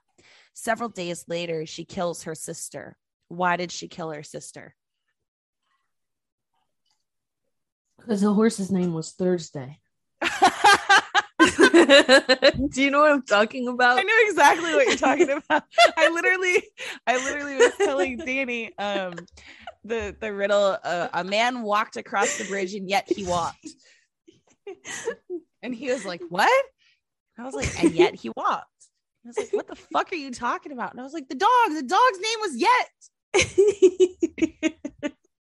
Several days later, she kills her sister. Why did she kill her sister?
Because the horse's name was Thursday. Do you know what I'm talking about?
I know exactly what you're talking about. I literally, I literally was telling Danny um, the the riddle. Uh, a man walked across the bridge, and yet he walked. And he was like, "What?" I was like, "And yet he walked." I was like, "What the fuck are you talking about?" And I was like, "The dog. The dog's name was Yet."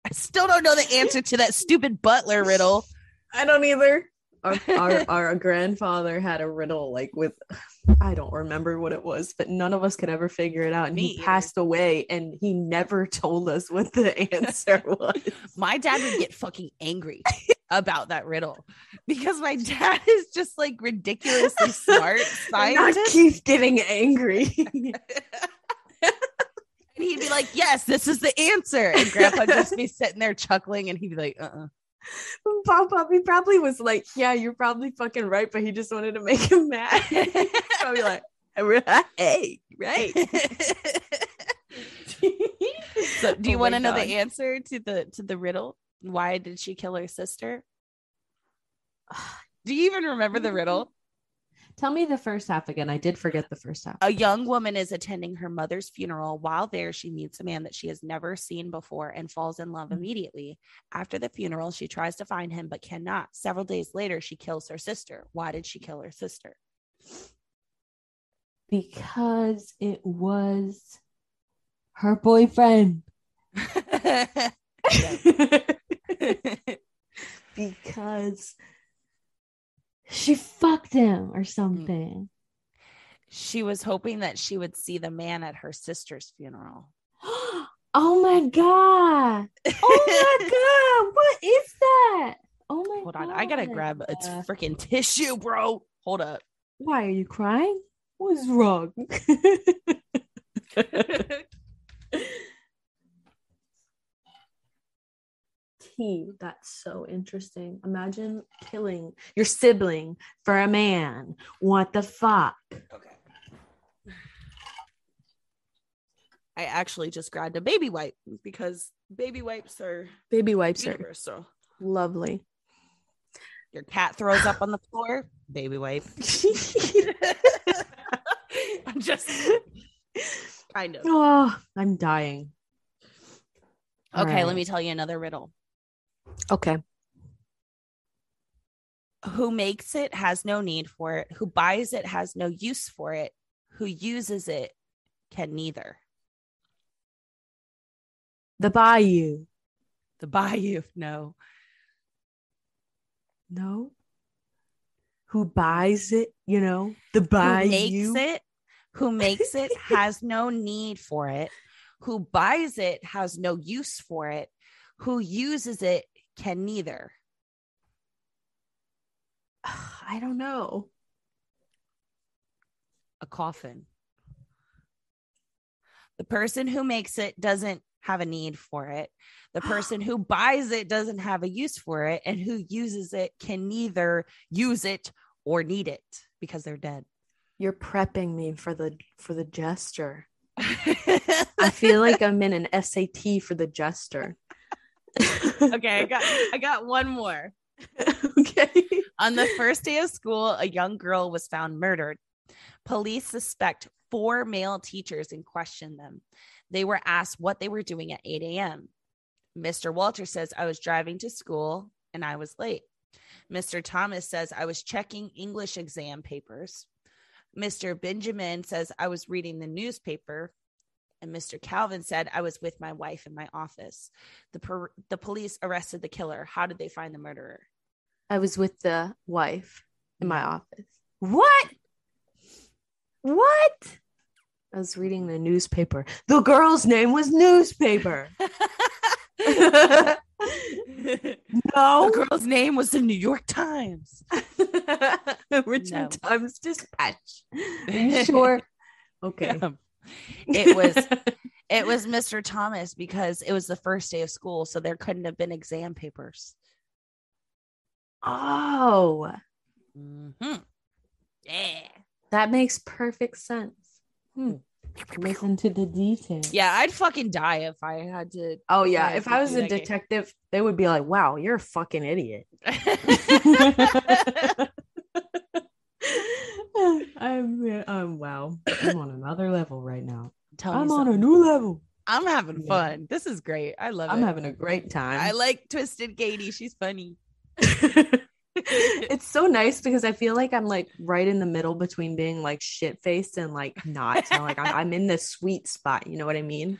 I still don't know the answer to that stupid butler riddle.
I don't either. Our, our our grandfather had a riddle like with I don't remember what it was, but none of us could ever figure it out. And
Me
he
either.
passed away and he never told us what the answer was.
My dad would get fucking angry about that riddle because my dad is just like ridiculously smart
And not
scientist.
keep getting angry.
And he'd be like, Yes, this is the answer. And grandpa just be sitting there chuckling and he'd be like, Uh uh
Pop Pop, he probably was like, Yeah, you're probably fucking right, but he just wanted to make him mad. probably like, hey, right.
So do you
Oh
want to know
God.
the answer to the to the riddle? Why did she kill her sister? Do you even remember the riddle?
Tell me the first half again. I did forget the first half.
A young woman is attending her mother's funeral. While there, she meets a man that she has never seen before and falls in love
Mhm.
immediately. After the funeral, she tries to find him but cannot. Several days later, she kills her sister. Why did she kill her sister?
Because it was her boyfriend. because she fucked him or mm. something.
she was hoping that she would see the man at her sister's funeral.
oh my god. Oh my god. What is that? Oh my
Hold
god.
on, I gotta grab it's freaking tissue, bro. Hold up.
Why are you crying? What's wrong? That's so interesting. Imagine killing your sibling for a man. What the fuck?
Okay. I actually just grabbed a baby wipe because baby wipes are
baby wipes
universal.
are lovely.
Your cat throws up on the floor, baby wipe. I'm just kind of.
Oh, I'm dying.
Okay,
right.
let me tell you another riddle.
Okay.
Who makes it has no need for it. Who buys it has no use for it. Who uses it can neither.
The Bayou.
The bayou, no.
No. Who buys it? You know, the
Who
Bayou.
makes it, who makes it has no need for it. Who buys it has no use for it. Who uses it can neither.
I don't know.
A coffin. The person who makes it doesn't have a need for it. The person who buys it doesn't have a use for it. And who uses it can neither use it or need it because they're dead.
You're prepping me for the for the gesture. I feel like I'm in an SAT for the jester.
okay, I got I got one more.
okay.
On the first day of school, a young girl was found murdered. Police suspect four male teachers and question them. They were asked what they were doing at 8 a.m. Mr. Walter says, I was driving to school and I was late. Mr. Thomas says, I was checking English exam papers. Mr. Benjamin says, I was reading the newspaper. And Mr. Calvin said, I was with my wife in my office. The, per- the police arrested the killer. How did they find the murderer?
I was with the wife in my office. What? What? I was reading the newspaper. The girl's name was newspaper. no.
The girl's name was the New York Times.
Richmond
No.
Times Dispatch. Are you sure? Okay.
It was it was Mr. Thomas because it was the first day of school, so there couldn't have been exam papers.
oh,
Mm-hmm. Yeah.
that makes perfect sense. Hmm. Listen to the details.
Yeah, I'd fucking die if I had to.
Oh yeah. If I was a
that game.
detective, they would be like, "Wow, you're a fucking idiot." I'm, um, I'm wow. I'm on another level right now.
Tell
I'm on a new level.
I'm having
Yeah.
fun. This is great. I love it.
I'm having a great time.
I like Twisted Katie. She's funny.
it's so nice because I feel like I'm like right in the middle between being like shit faced and like not. So like I'm, I'm in the sweet spot. You know what I mean?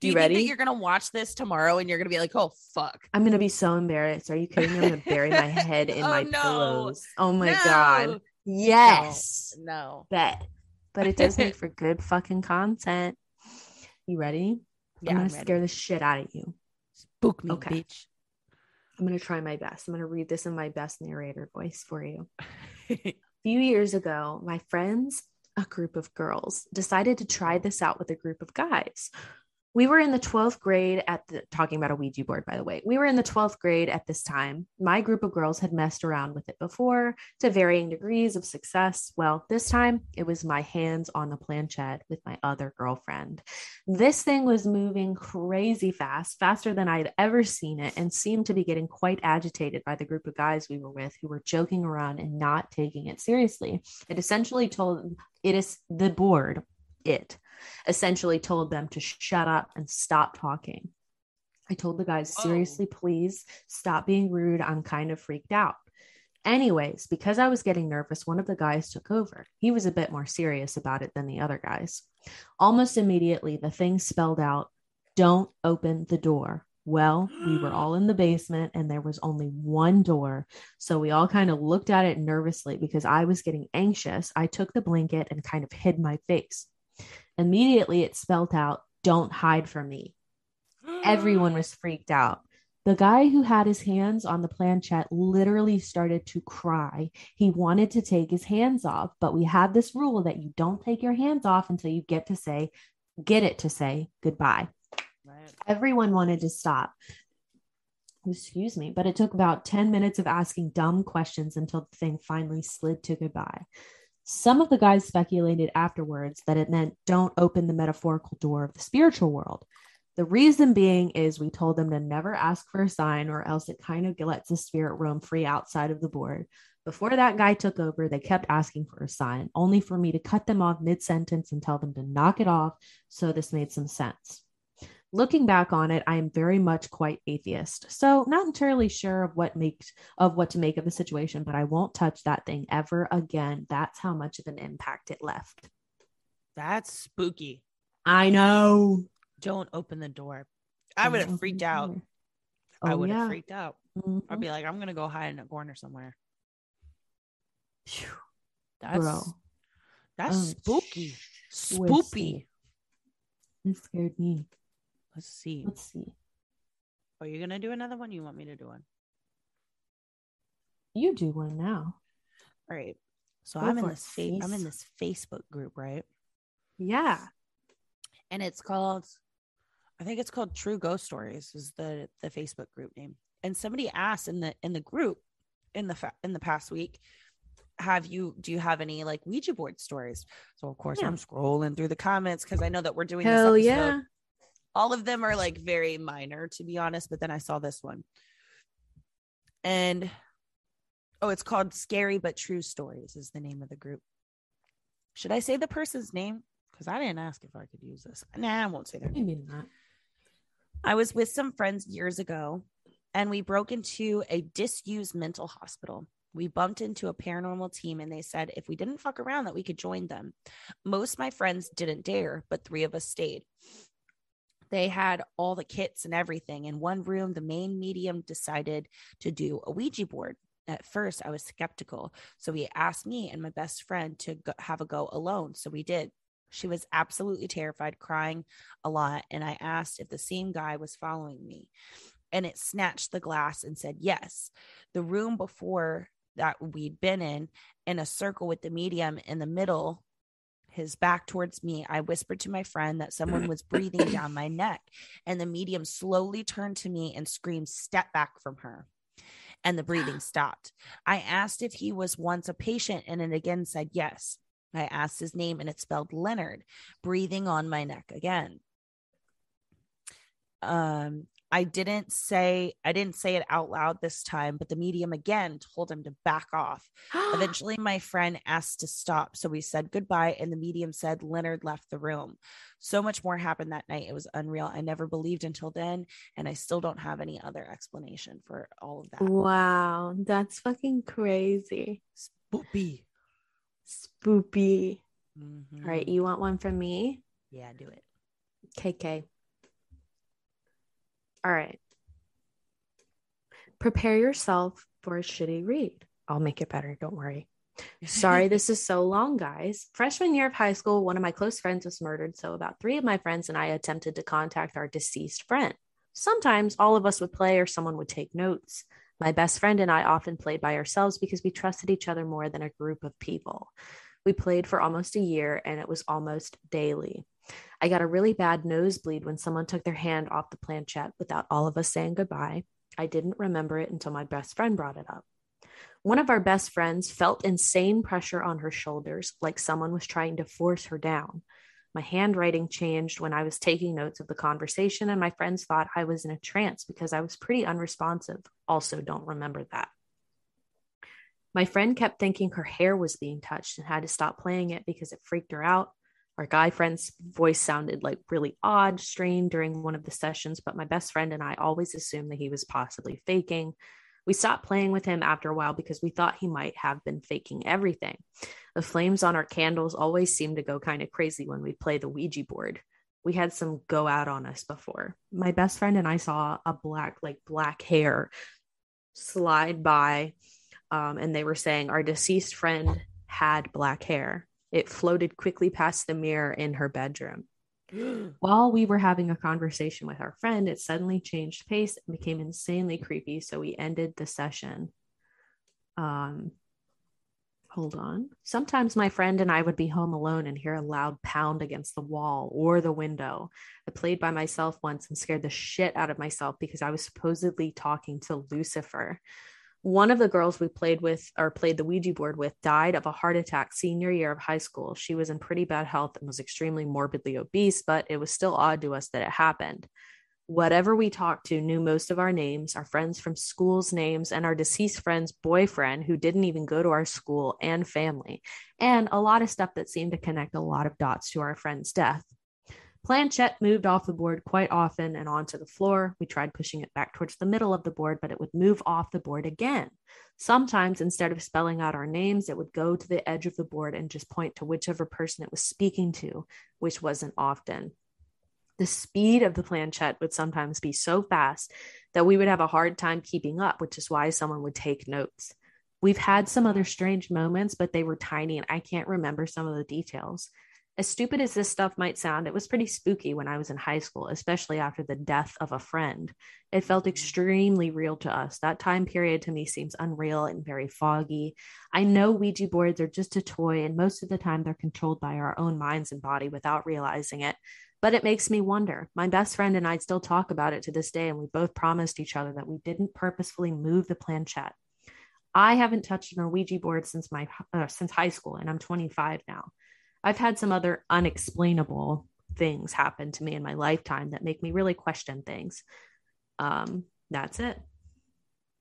Do
You
you,
ready?
think that you're gonna watch this tomorrow and you're gonna be like, "Oh fuck"?
I'm gonna be so embarrassed. Are you kidding me? I'm gonna bury my head in
Oh,
my
no.
pillows. Oh my
No.
god. Yes.
No.
Bet. But it does make for good fucking content. You ready?
Yeah,
I'm
I'm
gonna
ready.
scare the shit out of you.
Spook me,
Okay.
bitch.
I'm gonna try my best. I'm gonna read this in my best narrator voice for you. A few years ago, my friends, a group of girls, decided to try this out with a group of guys. We were in the 12th grade at the talking about a Ouija board, by the way. We were in the 12th grade at this time. My group of girls had messed around with it before to varying degrees of success. Well, this time it was my hands on the planchette with my other girlfriend. This thing was moving crazy fast, faster than I'd ever seen it, and seemed to be getting quite agitated by the group of guys we were with who were joking around and not taking it seriously. It essentially told it is the board, it essentially told them to shut up and stop talking. I told the guys, seriously, please stop being rude. I'm kind of freaked out. Anyways, because I was getting nervous, one of the guys took over. He was a bit more serious about it than the other guys. Almost immediately, the thing spelled out, Don't open the door. Well, we were all in the basement and there was only one door. So we all kind of looked at it nervously because I was getting anxious. I took the blanket and kind of hid my face. Immediately, it spelled out, Don't hide from me. Everyone was freaked out. The guy who had his hands on the planchette literally started to cry. He wanted to take his hands off, but we had this rule that you don't take your hands off until you get to say, get it to say goodbye.
Right.
Everyone wanted to stop. Excuse me, but it took about 10 minutes of asking dumb questions until the thing finally slid to goodbye. Some of the guys speculated afterwards that it meant don't open the metaphorical door of the spiritual world. The reason being is we told them to never ask for a sign or else it kind of lets the spirit roam free outside of the board. Before that guy took over, they kept asking for a sign, only for me to cut them off mid sentence and tell them to knock it off. So this made some sense. Looking back on it, I am very much quite atheist. So not entirely sure of what makes of what to make of the situation, but I won't touch that thing ever again. That's how much of an impact it left.
That's spooky.
I know.
Don't open the door. I would have freaked out. I
Oh,
would have
yeah.
freaked out.
Mhm.
I'd be like, I'm gonna go hide in a corner somewhere. That's
Bro.
that's
Oh,
spooky.
sh-
Spoopy.
It scared me.
Let's see.
Let's see.
Oh, Are you gonna do another one? You want me to do one?
You do one now.
All right. So
Go
I'm in this I'm in this Facebook group, right?
Yeah.
And it's called I think it's called True Ghost Stories is the the Facebook group name. And somebody asked in the in the group in the fa- in the past week, have you do you have any like Ouija board stories? So of course
Yeah.
I'm scrolling through the comments because I know that we're doing
Hell
this episode.
yeah.
All of them are like very minor to be honest but then i saw this one. And oh it's called scary but true stories is the name of the group. Should i say the person's name? Because i didn't ask if i could use this. Nah i won't say their name.
Maybe not.
i was with some friends years ago and we broke into a disused mental hospital. We bumped into a paranormal team and they said if we didn't fuck around that we could join them. Most of my friends didn't dare but three of us stayed they had all the kits and everything. In one room, the main medium decided to do a Ouija board. At first, I was skeptical. So he asked me and my best friend to go, have a go alone. So we did. She was absolutely terrified, crying a lot. And I asked if the same guy was following me. And it snatched the glass and said, yes. The room before that we'd been in, in a circle with the medium in the middle, his back towards me, I whispered to my friend that someone was breathing down my neck, and the medium slowly turned to me and screamed, Step back from her. And the breathing stopped. I asked if he was once a patient, and it again said yes. I asked his name, and it spelled Leonard, breathing on my neck again. Um, I didn't say I didn't say it out loud this time, but the medium again told him to back off. Eventually, my friend asked to stop. So we said goodbye, and the medium said Leonard left the room. So much more happened that night. It was unreal. I never believed until then, and I still don't have any other explanation for all of that.
Wow. That's fucking crazy.
Spoopy.
Spoopy.
Mhm.
All right. You want one from me?
Yeah, do it.
KK. All right. Prepare yourself for a shitty read. I'll make it better. Don't worry. Sorry, this is so long, guys. Freshman year of high school, one of my close friends was murdered. So, about three of my friends and I attempted to contact our deceased friend. Sometimes all of us would play or someone would take notes. My best friend and I often played by ourselves because we trusted each other more than a group of people. We played for almost a year and it was almost daily. I got a really bad nosebleed when someone took their hand off the planchette without all of us saying goodbye. I didn't remember it until my best friend brought it up. One of our best friends felt insane pressure on her shoulders, like someone was trying to force her down. My handwriting changed when I was taking notes of the conversation, and my friends thought I was in a trance because I was pretty unresponsive. Also, don't remember that. My friend kept thinking her hair was being touched and had to stop playing it because it freaked her out. Our guy friend's voice sounded like really odd, strained during one of the sessions, but my best friend and I always assumed that he was possibly faking. We stopped playing with him after a while because we thought he might have been faking everything. The flames on our candles always seemed to go kind of crazy when we play the Ouija board. We had some go out on us before. My best friend and I saw a black, like black hair slide by, um, and they were saying our deceased friend had black hair. It floated quickly past the mirror in her bedroom. While we were having a conversation with our friend, it suddenly changed pace and became insanely creepy. So we ended the session. Um, hold on. Sometimes my friend and I would be home alone and hear a loud pound against the wall or the window. I played by myself once and scared the shit out of myself because I was supposedly talking to Lucifer. One of the girls we played with or played the Ouija board with died of a heart attack senior year of high school. She was in pretty bad health and was extremely morbidly obese, but it was still odd to us that it happened. Whatever we talked to knew most of our names, our friends from school's names, and our deceased friend's boyfriend, who didn't even go to our school, and family, and a lot of stuff that seemed to connect a lot of dots to our friend's death. Planchette moved off the board quite often and onto the floor. We tried pushing it back towards the middle of the board, but it would move off the board again. Sometimes, instead of spelling out our names, it would go to the edge of the board and just point to whichever person it was speaking to, which wasn't often. The speed of the planchette would sometimes be so fast that we would have a hard time keeping up, which is why someone would take notes. We've had some other strange moments, but they were tiny and I can't remember some of the details. As stupid as this stuff might sound, it was pretty spooky when I was in high school, especially after the death of a friend. It felt mm-hmm. extremely real to us. That time period to me seems unreal and very foggy. I know Ouija boards are just a toy, and most of the time they're controlled by our own minds and body without realizing it. But it makes me wonder. My best friend and I still talk about it to this day, and we both promised each other that we didn't purposefully move the planchette. I haven't touched an Ouija board since my uh, since high school, and I'm 25 now. I've had some other unexplainable things happen to me in my lifetime that make me really question things. Um, that's it.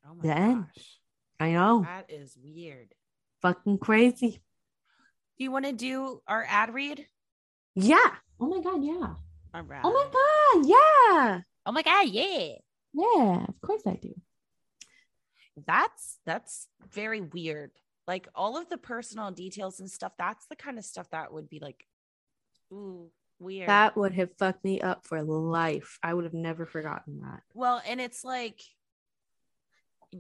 Oh my then, gosh.
I know.
That is weird.
Fucking crazy.
Do you want to do our ad read?
Yeah. Oh my god, yeah.
All right.
Oh my god, yeah.
Oh my god, yeah.
Yeah, of course I do.
That's that's very weird like all of the personal details and stuff that's the kind of stuff that would be like ooh weird.
That would have fucked me up for life. I would have never forgotten that.
Well and it's like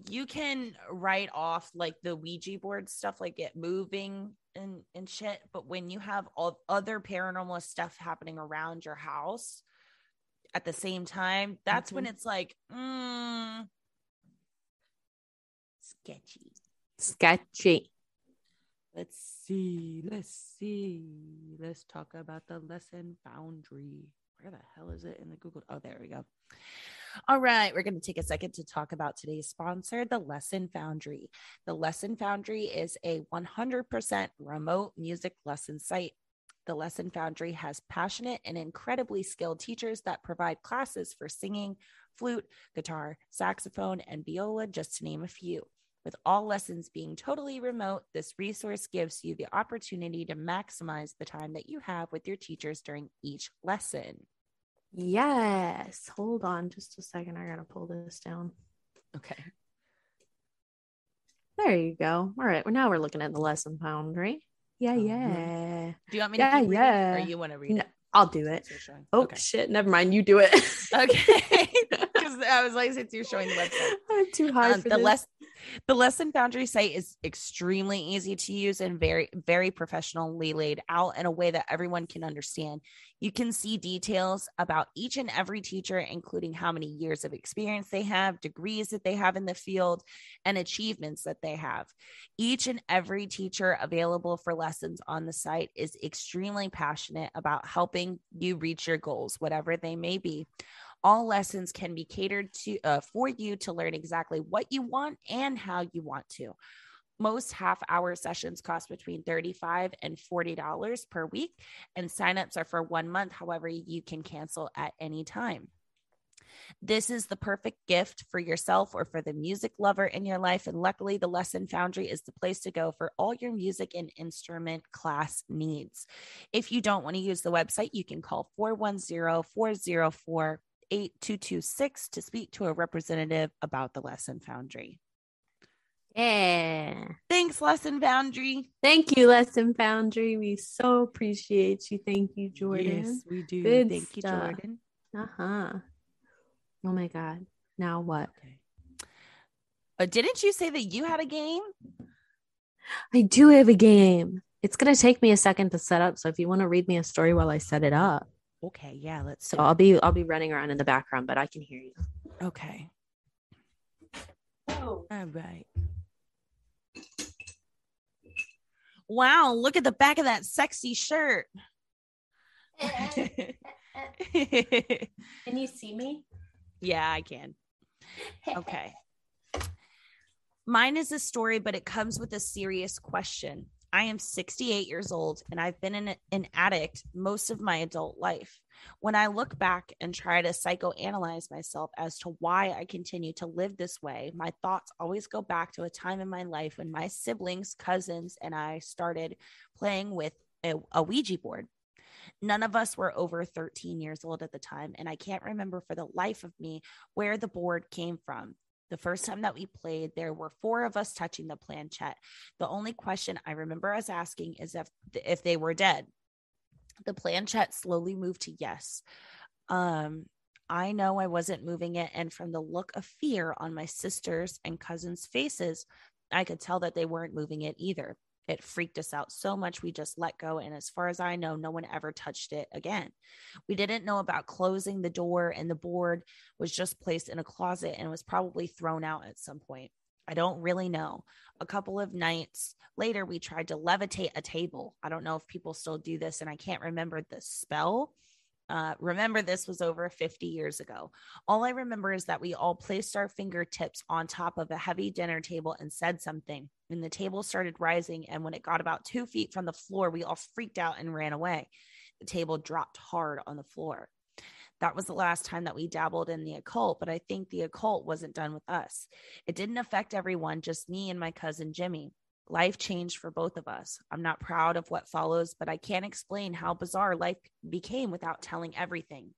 you can write off like the ouija board stuff like it moving and and shit but when you have all other paranormal stuff happening around your house at the same time that's mm-hmm. when it's like mm, sketchy
sketchy.
Let's see. Let's see. Let's talk about the lesson foundry. Where the hell is it in the Google? Oh, there we go. All right, we're going to take a second to talk about today's sponsor, the Lesson Foundry. The Lesson Foundry is a 100% remote music lesson site. The Lesson Foundry has passionate and incredibly skilled teachers that provide classes for singing, flute, guitar, saxophone, and viola, just to name a few. With all lessons being totally remote, this resource gives you the opportunity to maximize the time that you have with your teachers during each lesson.
Yes. Hold on just a second. I got to pull this down.
Okay.
There you go. All right. Well, now we're looking at the lesson foundry. Yeah, uh-huh. yeah.
Do you want me to yeah, yeah. or you want to read no, it?
I'll do it. Oh okay. shit! Never mind. You do it.
okay. Because I was like, since you're showing the website,
I'm too high um,
for the
this.
less the lesson foundry site is extremely easy to use and very, very professionally laid out in a way that everyone can understand. You can see details about each and every teacher, including how many years of experience they have, degrees that they have in the field, and achievements that they have. Each and every teacher available for lessons on the site is extremely passionate about helping you reach your goals, whatever they may be. All lessons can be catered to uh, for you to learn exactly what you want and how you want to. Most half hour sessions cost between 35 and $40 per week, and signups are for one month. However, you can cancel at any time. This is the perfect gift for yourself or for the music lover in your life. And luckily, the Lesson Foundry is the place to go for all your music and instrument class needs. If you don't want to use the website, you can call 410 404 8226 to speak to a representative about the Lesson Foundry.
Yeah.
Thanks, Lesson Foundry.
Thank you, Lesson Foundry. We so appreciate you. Thank you, Jordan.
Yes, we do. Good Thank stuff. you, Jordan.
Uh huh. Oh my God. Now what? Okay.
Uh, didn't you say that you had a game?
I do have a game. It's going to take me a second to set up. So if you want to read me a story while I set it up.
Okay, yeah, let's.
So I'll be I'll be running around in the background, but I can hear you.
Okay. Oh. All right. Wow, look at the back of that sexy shirt.
can you see me?
Yeah, I can. Okay. Mine is a story, but it comes with a serious question. I am 68 years old and I've been an, an addict most of my adult life. When I look back and try to psychoanalyze myself as to why I continue to live this way, my thoughts always go back to a time in my life when my siblings, cousins, and I started playing with a, a Ouija board. None of us were over 13 years old at the time, and I can't remember for the life of me where the board came from. The first time that we played, there were four of us touching the planchette. The only question I remember us asking is if if they were dead. The planchette slowly moved to yes. Um, I know I wasn't moving it, and from the look of fear on my sisters' and cousins' faces, I could tell that they weren't moving it either. It freaked us out so much we just let go. And as far as I know, no one ever touched it again. We didn't know about closing the door, and the board was just placed in a closet and was probably thrown out at some point. I don't really know. A couple of nights later, we tried to levitate a table. I don't know if people still do this, and I can't remember the spell. Uh, remember, this was over 50 years ago. All I remember is that we all placed our fingertips on top of a heavy dinner table and said something. And the table started rising. And when it got about two feet from the floor, we all freaked out and ran away. The table dropped hard on the floor. That was the last time that we dabbled in the occult, but I think the occult wasn't done with us. It didn't affect everyone, just me and my cousin Jimmy. Life changed for both of us. I'm not proud of what follows, but I can't explain how bizarre life became without telling everything.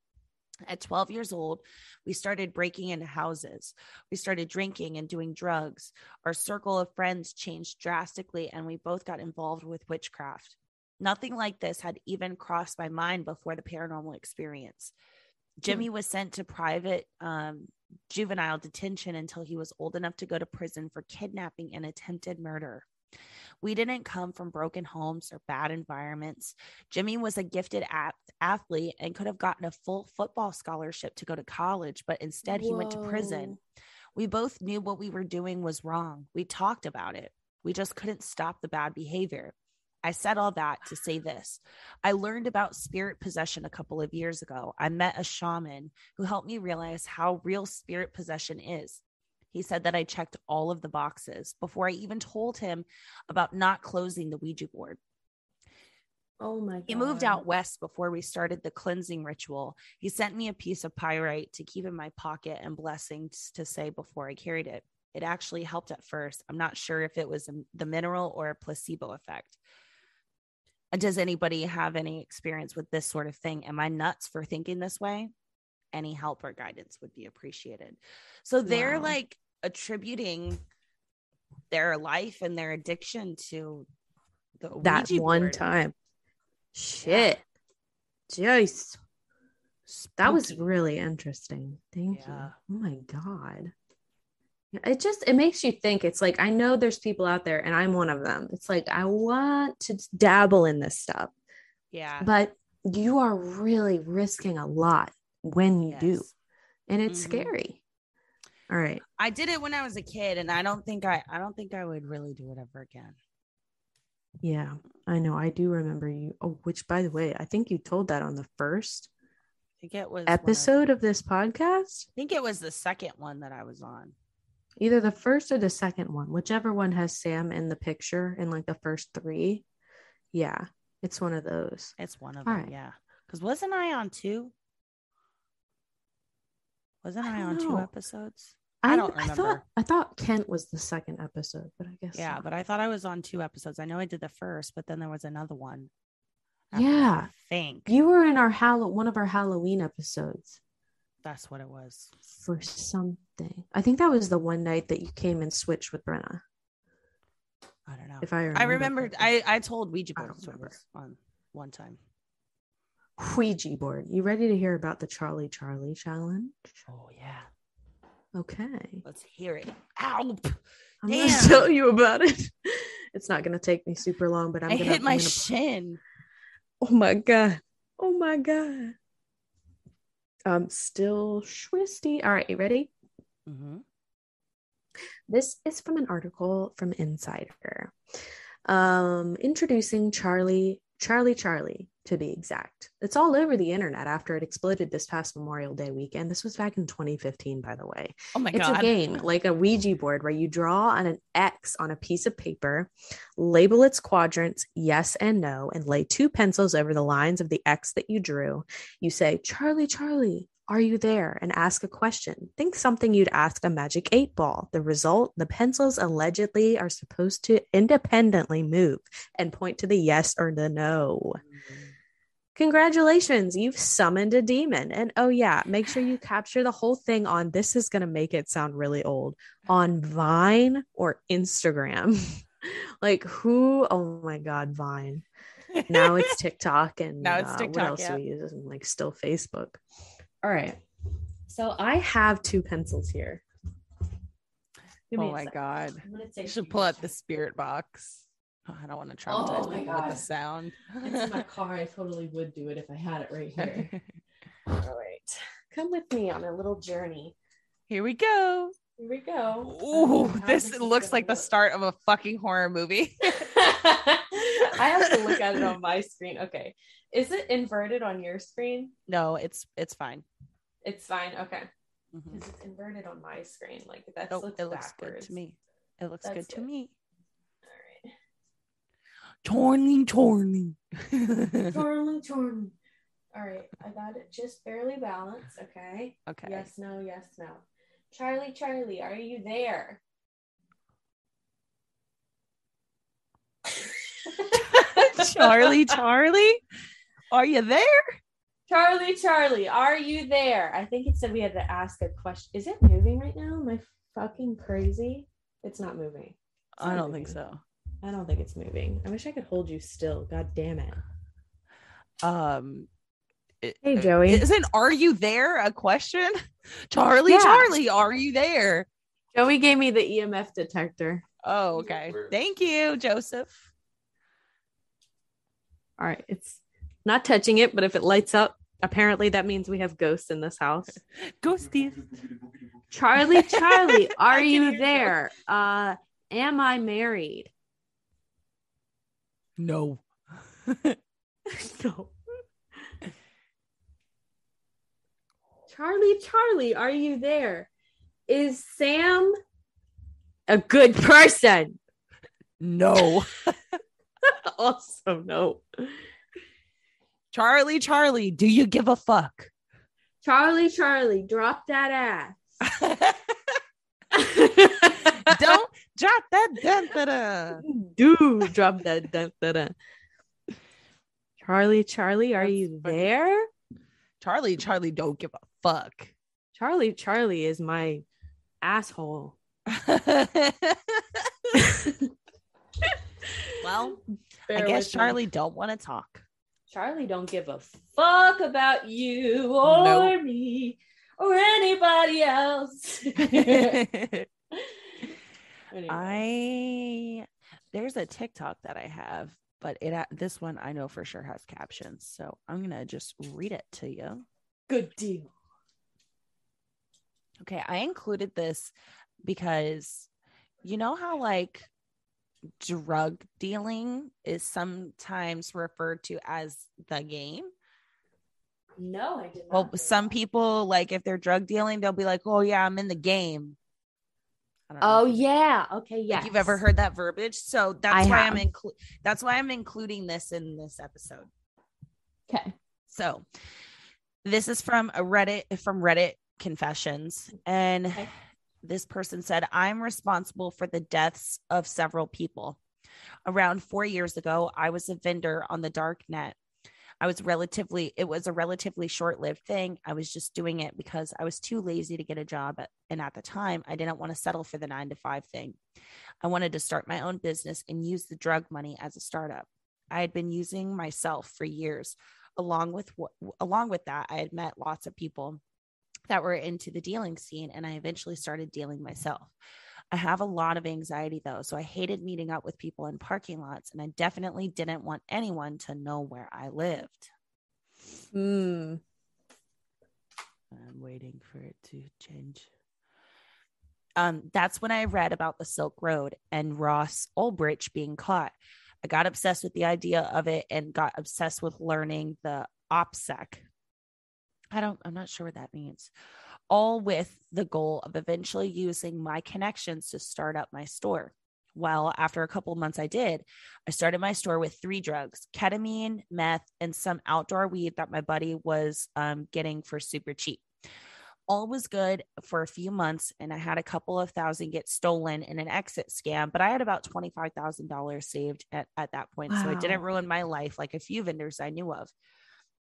At 12 years old, we started breaking into houses. We started drinking and doing drugs. Our circle of friends changed drastically, and we both got involved with witchcraft. Nothing like this had even crossed my mind before the paranormal experience. Jimmy hmm. was sent to private um, juvenile detention until he was old enough to go to prison for kidnapping and attempted murder. We didn't come from broken homes or bad environments. Jimmy was a gifted athlete and could have gotten a full football scholarship to go to college, but instead he went to prison. We both knew what we were doing was wrong. We talked about it. We just couldn't stop the bad behavior. I said all that to say this. I learned about spirit possession a couple of years ago. I met a shaman who helped me realize how real spirit possession is. He said that I checked all of the boxes before I even told him about not closing the Ouija board.
Oh my God.
He moved out west before we started the cleansing ritual. He sent me a piece of pyrite to keep in my pocket and blessings to say before I carried it. It actually helped at first. I'm not sure if it was the mineral or a placebo effect. Does anybody have any experience with this sort of thing? Am I nuts for thinking this way? Any help or guidance would be appreciated. So they're wow. like attributing their life and their addiction to
the that Ouija one board. time. Shit. Yeah. Jeez. That was really interesting. Thank yeah. you. Oh my god. It just it makes you think. It's like I know there's people out there and I'm one of them. It's like I want to dabble in this stuff.
Yeah.
But you are really risking a lot when you yes. do. And it's mm-hmm. scary. All right.
I did it when I was a kid and I don't think I I don't think I would really do it ever again.
Yeah, I know. I do remember you. Oh, which by the way, I think you told that on the first
I think it was
episode of, of this podcast.
I think it was the second one that I was on.
Either the first or the second one, whichever one has Sam in the picture in like the first three. Yeah, it's one of those.
It's one of All them. Right. Yeah. Because wasn't I on two? Wasn't I, I on know. two episodes?
I, I don't remember. I thought I thought Kent was the second episode, but I guess
yeah. But I thought I was on two episodes. I know I did the first, but then there was another one.
Yeah,
I think
you were in our Hall- one of our Halloween episodes.
That's what it was
for something. I think that was the one night that you came and switched with Brenna.
I don't know
if I remember.
I remembered. I I told Ouija board on one time.
Ouija board. You ready to hear about the Charlie Charlie challenge?
Oh yeah.
Okay.
Let's hear it. Ow.
I'm Damn. gonna tell you about it. It's not gonna take me super long, but I'm
I
gonna
hit my
gonna...
shin.
Oh my god. Oh my god. Um, still schwisty. All right, you ready? Mm-hmm. This is from an article from Insider. Um, introducing Charlie Charlie Charlie to be exact. It's all over the internet after it exploded this past Memorial Day weekend. This was back in 2015, by the way.
Oh my
it's
god.
a game like a Ouija board where you draw on an X on a piece of paper, label its quadrants yes and no, and lay two pencils over the lines of the X that you drew. You say, Charlie, Charlie, are you there? And ask a question. Think something you'd ask a magic eight ball. The result the pencils allegedly are supposed to independently move and point to the yes or the no. Congratulations, you've summoned a demon. And oh, yeah, make sure you capture the whole thing on this is going to make it sound really old on Vine or Instagram. like, who? Oh my God, Vine. Now it's TikTok and
Now it's
uh,
TikTok,
what else
yeah.
do we use? Like, still Facebook. All right. So I have two pencils here. Give
Oh my god. You should pull out the spirit box. Oh, I don't want to traumatize
Oh
people with the sound.
It's in my car. I totally would do it if I had it right here. All right. Come with me on a little journey.
Here we go.
Here we go.
Ooh,
how
this looks like the start of a fucking horror movie.
I have to look at it on my screen. Okay. Is it inverted on your screen?
no, it's it's fine.
It's fine. Okay.
Mhm.
Because it's inverted on my screen. Like that
Oh,
looks
it looks
backwards.
good to me. It looks
That's
good to me.
All
Torny, torny.
right. Charlie, Charlie. All right. I got it just barely balanced. Okay.
okay.
Yes, no, yes, no. Charlie, Charlie, are you there?
Charlie, Charlie, are you there?
Charlie, Charlie, are you there? I think it said we had to ask a question. Is it moving right now? Am I fucking crazy? It's not moving. It's
I don't think so.
I don't think it's moving. I wish I could hold you still. God damn it.
Um, it-
Hey, Joey.
Isn't "Are you there" a question? Charlie,
Yeah.
Charlie, are you there?
Joey gave me the EMF detector.
Oh, okay. Thank you, Joseph.
All right. It's not touching it, but if it lights up, apparently that means we have ghosts in this house.
Go, Steve.
Charlie, Charlie, are you
hear you.
there? Uh, am I married?
No.
no. Charlie, Charlie, are you there? Is Sam a good person?
No.
also, no.
Charlie, Charlie, do you give a fuck?
Charlie, Charlie, drop that ass.
Don't drop that. Dun,
do drop that. Dun, dun, dun. Charlie, Charlie, are
That's
you
funny.
there?
Charlie, Charlie, don't give a fuck.
Charlie, Charlie is my asshole.
well,
Bear
I guess
with me.
Charlie don't want to talk.
Charlie don't give a fuck about you or
Nope.
me or anybody else. Anyway.
I there's a TikTok that I have, but it uh, this one I know for sure has captions, so I'm gonna just read it to you.
good deal.
Okay, I included this because you know how like drug dealing is sometimes referred to as the game.
No, I did not.
Well, some
that.
people like if they're drug dealing, they'll be like, "Oh yeah, I'm in the game." I don't
Oh yeah. Okay.
Like
Yeah.
you've ever heard that verbiage? So that's
I
why
have.
I'm inclu- that's why I'm including this in this episode.
Okay.
So this is from a Reddit from Reddit confessions and
Okay.
This person said I'm responsible for the deaths of several people. Around 4 years ago, I was a vendor on the dark net. I was relatively it was a relatively short-lived thing. I was just doing it because I was too lazy to get a job and at the time I didn't want to settle for the 9 to 5 thing. I wanted to start my own business and use the drug money as a startup. I had been using myself for years along with along with that i had met lots of people that were into the dealing scene and i eventually started dealing myself i have a lot of anxiety though so i hated meeting up with people in parking lots and i definitely didn't want anyone to know where i lived
Hmm.
i'm waiting for it to change um, that's when I read about the Silk Road and Ross Ulbricht being caught. I got obsessed with the idea of it and got obsessed with learning the OPSEC. I don't, I'm not sure what that means. All with the goal of eventually using my connections to start up my store. Well, after a couple months, I did. I started my store with three drugs ketamine, meth, and some outdoor weed that my buddy was um, getting for super cheap all was good for a few months and I had a couple of thousand get stolen in an exit scam, but I had about $25,000 saved at, at that point. Wow. So it didn't ruin my life like a few vendors I knew of.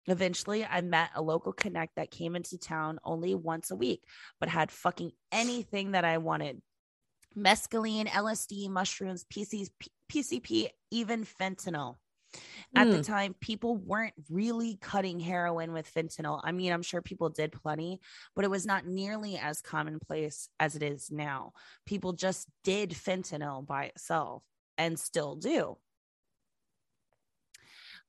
Eventually, I met a local connect that came into town only once a week, but had fucking anything that I wanted mescaline, LSD, mushrooms, PCP, PCP, even fentanyl. At mm. the hmm. time, people weren't really cutting heroin with fentanyl. I mean, I'm sure people did plenty, but it was not nearly as commonplace as it is now. People just did fentanyl by itself and still do.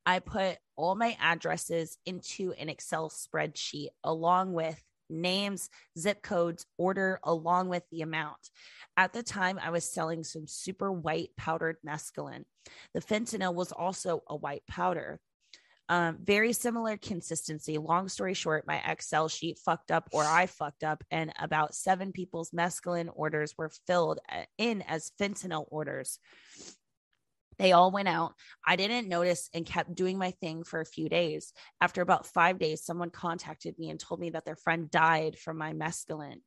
I put all my addresses into an Excel spreadsheet along with names, zip codes, order, along with the amount. At the time, I was selling some super white powdered mescaline. The fentanyl was also a white powder. Um, very similar consistency. Long story short, my Excel sheet fucked up, or I fucked up, and about seven people's mescaline orders were filled uh, in as fentanyl orders. They all went out. I didn't notice and kept doing my thing for a few days. After about five days, someone contacted me and told me that their friend died from my mescaline.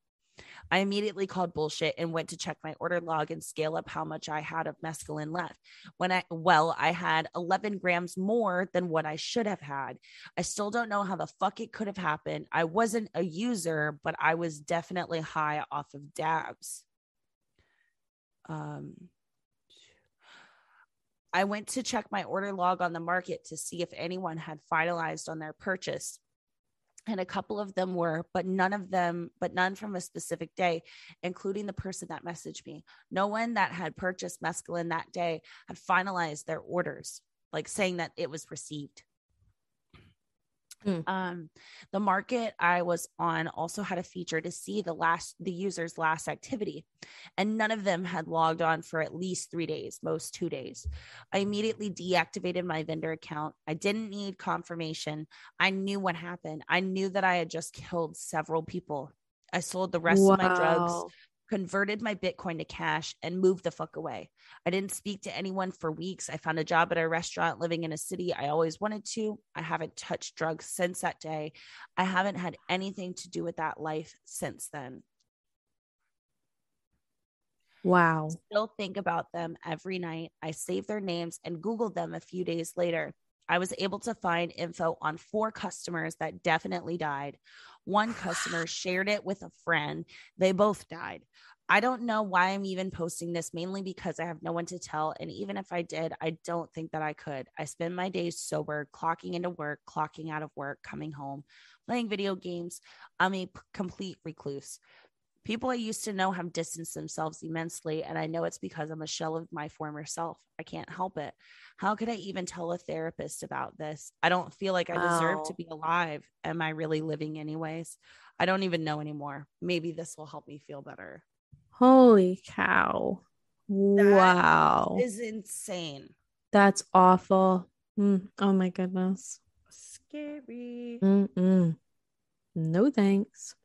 I immediately called bullshit and went to check my order log and scale up how much I had of mescaline left. When I, well, I had 11 grams more than what I should have had. I still don't know how the fuck it could have happened. I wasn't a user, but I was definitely high off of dabs. Um, I went to check my order log on the market to see if anyone had finalized on their purchase. And a couple of them were, but none of them, but none from a specific day, including the person that messaged me. No one that had purchased mescaline that day had finalized their orders, like saying that it was received. Mm. Um, the market I was on also had a feature to see the last the user's last activity, and none of them had logged on for at least three days, most two days. I immediately deactivated my vendor account. I didn't need confirmation. I knew what happened. I knew that I had just killed several people. I sold the rest wow. of my drugs converted my Bitcoin to cash, and moved the fuck away. I didn't speak to anyone for weeks. I found a job at a restaurant living in a city I always wanted to. I haven't touched drugs since that day. I haven't had anything to do with that life since then.
Wow.
Still think about them every night. I save their names and Googled them a few days later. I was able to find info on four customers that definitely died. One customer shared it with a friend. They both died. I don't know why I'm even posting this, mainly because I have no one to tell. And even if I did, I don't think that I could. I spend my days sober, clocking into work, clocking out of work, coming home, playing video games. I'm a p- complete recluse. People I used to know have distanced themselves immensely, and I know it's because I'm a shell of my former self. I can't help it. How could I even tell a therapist about this? I don't feel like I deserve oh. to be alive. Am I really living, anyways? I don't even know anymore. Maybe this will help me feel better.
Holy cow. That wow.
Is insane.
That's awful. Mm. Oh my goodness.
Scary.
Mm-mm. No thanks.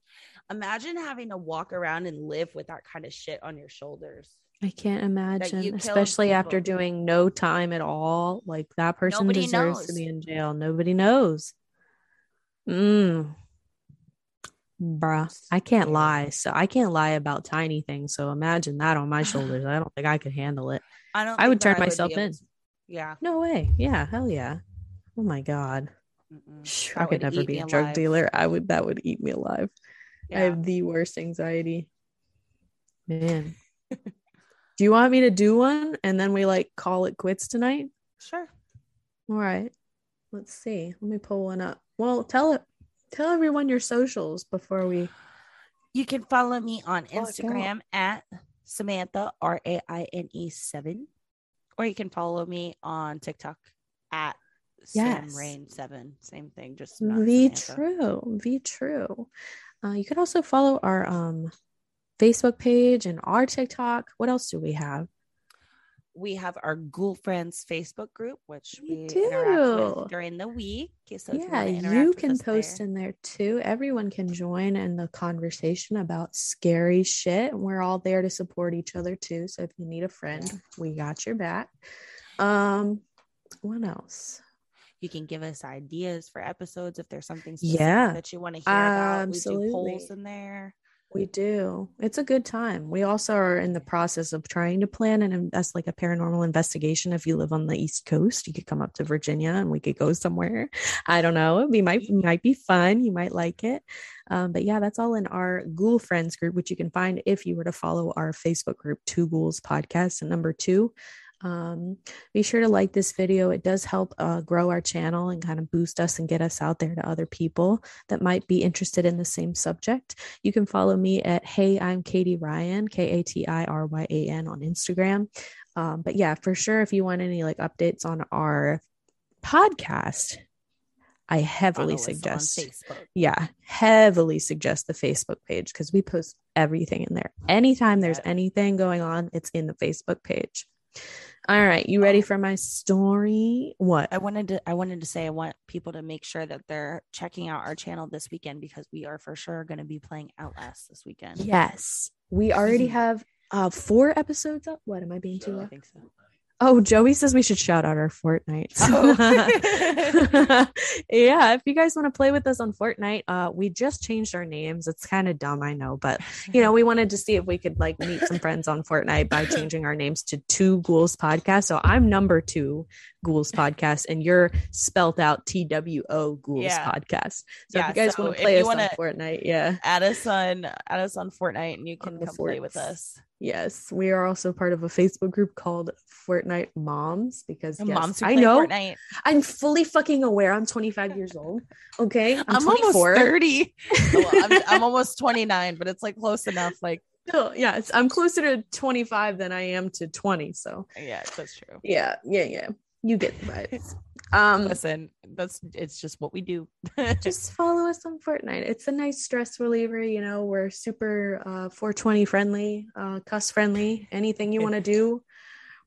Imagine having to walk around and live with that kind of shit on your shoulders.
I can't imagine, especially people. after doing no time at all. Like that person Nobody deserves knows. to be in jail. Nobody knows. Mm. Bruh, I can't lie. So I can't lie about tiny things. So imagine that on my shoulders. I don't think I could handle it. I don't. I would turn I myself would in. To,
yeah.
No way. Yeah. Hell yeah. Oh my god. I could never be a drug dealer. I would. That would eat me alive. Yeah. I have the worst anxiety. Man. do you want me to do one and then we like call it quits tonight?
Sure.
All right. Let's see. Let me pull one up. Well, tell it tell everyone your socials before we
you can follow me on Instagram at Samantha R A I N E 7 or you can follow me on TikTok at yes. Sam Rain 7 same thing just
be true be true uh, you can also follow our um, Facebook page and our TikTok. What else do we have?
we have our Ghoul Friends Facebook group, which
We
we,
do.
with during the week. So
yeah,
wanna
you can post
there.
in there too. Everyone can join in the conversation about scary shit. We're all there to support each other too. So if you need a friend, we got your back. Um, what else?
You can give us ideas for episodes if there's something specific
Yeah,
that you want to hear about. We do polls in there.
We do. It's a good time. We also are in the process of trying to plan and invest like a paranormal investigation. If you live on the East Coast, you could come up to Virginia and we could go somewhere. I don't know. We might it might be fun. You might like it. Um, but yeah, that's all in our Ghoul Friends group, which you can find if you were to follow our Facebook group, Two Ghouls Podcast, and number two. Um, be sure to like this video. It does help uh, grow our channel and kind of boost us and get us out there to other people that might be interested in the same subject. You can follow me at Hey, I'm Katie Ryan, K A T I R Y A N on Instagram. Um, but yeah, for sure, if you want any like updates on our podcast, I heavily suggest yeah, heavily suggest the Facebook page because we post everything in there. Anytime there's anything going on, it's in the Facebook page. All right, you ready for my story? What?
I wanted to I wanted to say I want people to make sure that they're checking out our channel this weekend because we are for sure going to be playing Outlast this weekend.
Yes, we already have uh four episodes up. What am I being too
I think so.
Oh, Joey says we should shout out our Fortnite.
Oh.
yeah, if you guys want to play with us on Fortnite, uh, we just changed our names. It's kind of dumb, I know, but you know, we wanted to see if we could like meet some friends on Fortnite by changing our names to Two Ghouls Podcast. So I'm number two Ghouls Podcast, and you're spelt out T W O Ghouls
Yeah.
Podcast. So
Yeah,
if you guys
so
want to play us on Fortnite, yeah.
add us on add us on Fortnite and you can come play with us.
Yes, we are also part of a Facebook group called Fortnite Moms because yes,
moms
I know
Fortnite.
I'm fully fucking aware. I'm 25 years old. Okay, I'm,
I'm, almost 30. well, I'm, I'm almost 29, but it's like close enough. Like,
Still, yeah, I'm closer to 25 than I am to 20. So
yeah, that's true.
yeah, yeah, yeah. You get the vibes. Um,
Listen, that's it's just what we do.
just follow us on Fortnite. It's a nice stress reliever. You know, we're super uh, 420 friendly, uh, cuss friendly. Anything you want to do,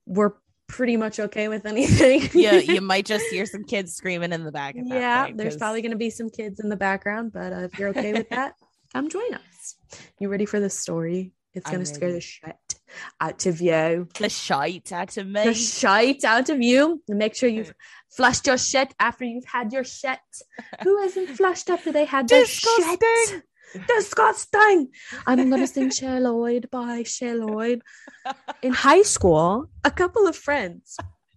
we're pretty much okay with anything.
yeah, you might just hear some kids screaming in the back.
Yeah,
point,
there's probably going to be some kids in the background, but uh, if you're okay with that, come join us. You ready for the story? It's going to scare the shit out of you.
the shite out of me.
The shite out of you. And make sure you've flushed your shit after you've had your shit. Who hasn't flushed after they had their shit?
Disgusting.
Disgusting. I'm going to sing Cher Lloyd by Cher Lloyd. In high school, a couple of friends,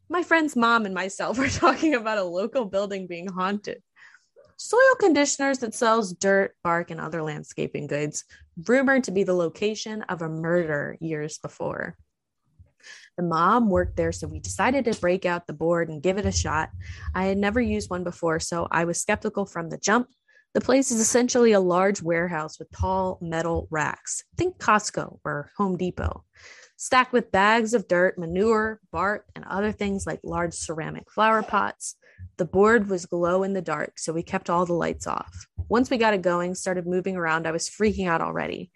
my friend's mom and myself, were talking about a local building being haunted. Soil conditioners that sells dirt, bark, and other landscaping goods, rumored to be the location of a murder years before. The mom worked there, so we decided to break out the board and give it a shot. I had never used one before, so I was skeptical from the jump. The place is essentially a large warehouse with tall metal racks. Think Costco or Home Depot, stacked with bags of dirt, manure, bark, and other things like large ceramic flower pots. The board was glow in the dark, so we kept all the lights off. Once we got it going, started moving around, I was freaking out already.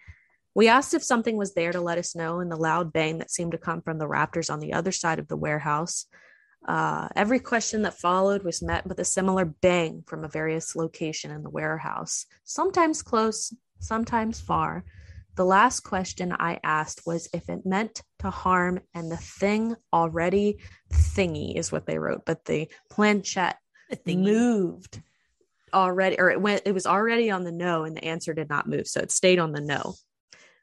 We asked if something was there to let us know, and the loud bang that seemed to come from the raptors on the other side of the warehouse. Uh, every question that followed was met with a similar bang from a various location in the warehouse, sometimes close, sometimes far. The last question I asked was if it meant to harm, and the thing already thingy is what they wrote, but the planchette moved already, or it went, it was already on the no, and the answer did not move. So it stayed on the no.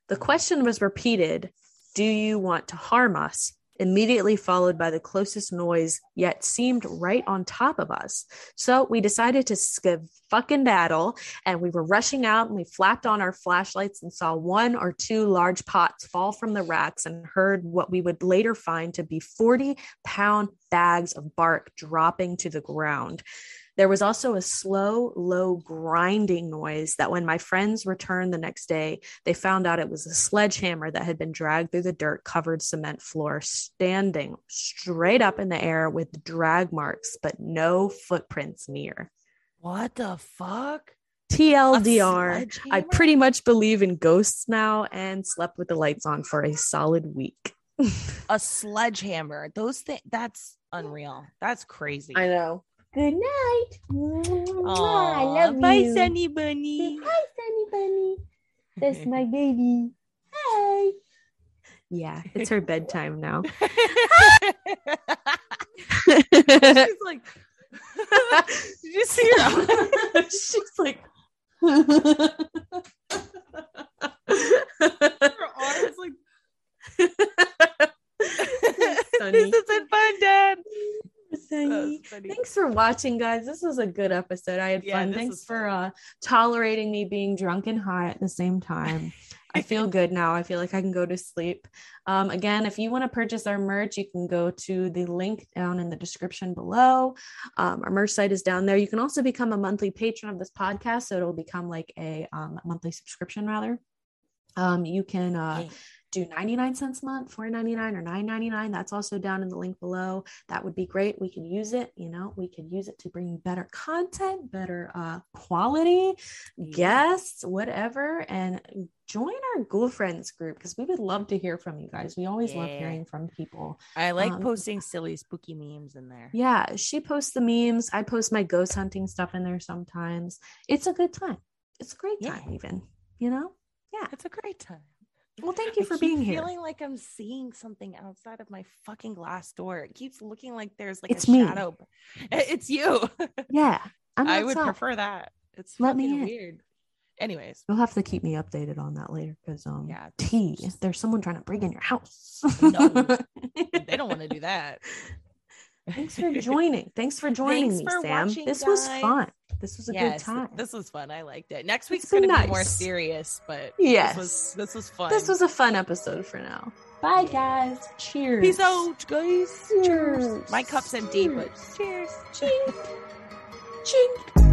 The hmm. question was repeated Do you want to harm us? Immediately followed by the closest noise, yet seemed right on top of us. So we decided to skiv fucking battle and we were rushing out and we flapped on our flashlights and saw one or two large pots fall from the racks and heard what we would later find to be 40 pound bags of bark dropping to the ground. There was also a slow, low grinding noise that when my friends returned the next day, they found out it was a sledgehammer that had been dragged through the dirt covered cement floor, standing straight up in the air with drag marks, but no footprints near.
What the fuck?
TLDR. I pretty much believe in ghosts now and slept with the lights on for a solid week.
a sledgehammer. Those things that's unreal. That's crazy.
I know. Good night. Mwah, I love
bye,
you.
Sunny Bunny.
Hi, Sunny Bunny. That's my baby. Hi. Yeah, it's her bedtime now.
She's like, did you see her?
She's like,
her arms like, this isn't fun, Dad.
Sunny.
That's funny.
Thanks for watching, guys. This was a good episode. I had
Yeah,
fun. Thanks for uh, tolerating me being drunk and high at the same time. I feel good now. I feel like I can go to sleep. Um, again, if you want to purchase our merch, you can go to the link down in the description below. Um, our merch site is down there. You can also become a monthly patron of this podcast, so it'll become like a um, monthly subscription rather. Um, you can uh,
Yeah.
Do 99 cents a month, 4.99 or 9.99. That's also down in the link below. That would be great. We could use it, you know, we could use it to bring better content, better uh quality, guests, whatever, and join our Ghoul Friends group because we would love to hear from you guys. We always love hearing from people.
I like
Um,
posting silly, spooky memes in there.
Yeah, she posts the memes. I post my ghost hunting stuff in there sometimes. It's a good time. It's a great
Yeah.
time, even, you know? Yeah.
It's a great time.
Well, thank you
I
for being here.
Feeling like I'm seeing something outside of my fucking glass door. It keeps looking like there's like
It's
a
me.
shadow. It's you.
Yeah.
I would prefer that. It's
Let me in.
weird. Anyways,
You'll have to keep me updated on that later because um
Yeah,
T,
just-
there's someone trying to break in your house.
No. they don't want to do that.
Thanks for joining. Thanks for joining
Thanks
me,
for
Sam.
watching,
This was fun. This was a
Yes,
good time.
This was fun. I liked it. Next week's
been
gonna be more serious, but
Yes.
this was this was fun.
This was a fun episode for now. Bye, guys. Cheers.
peace out, guys.
Cheers.
My cup's empty, but cheers.
Chink. Chink.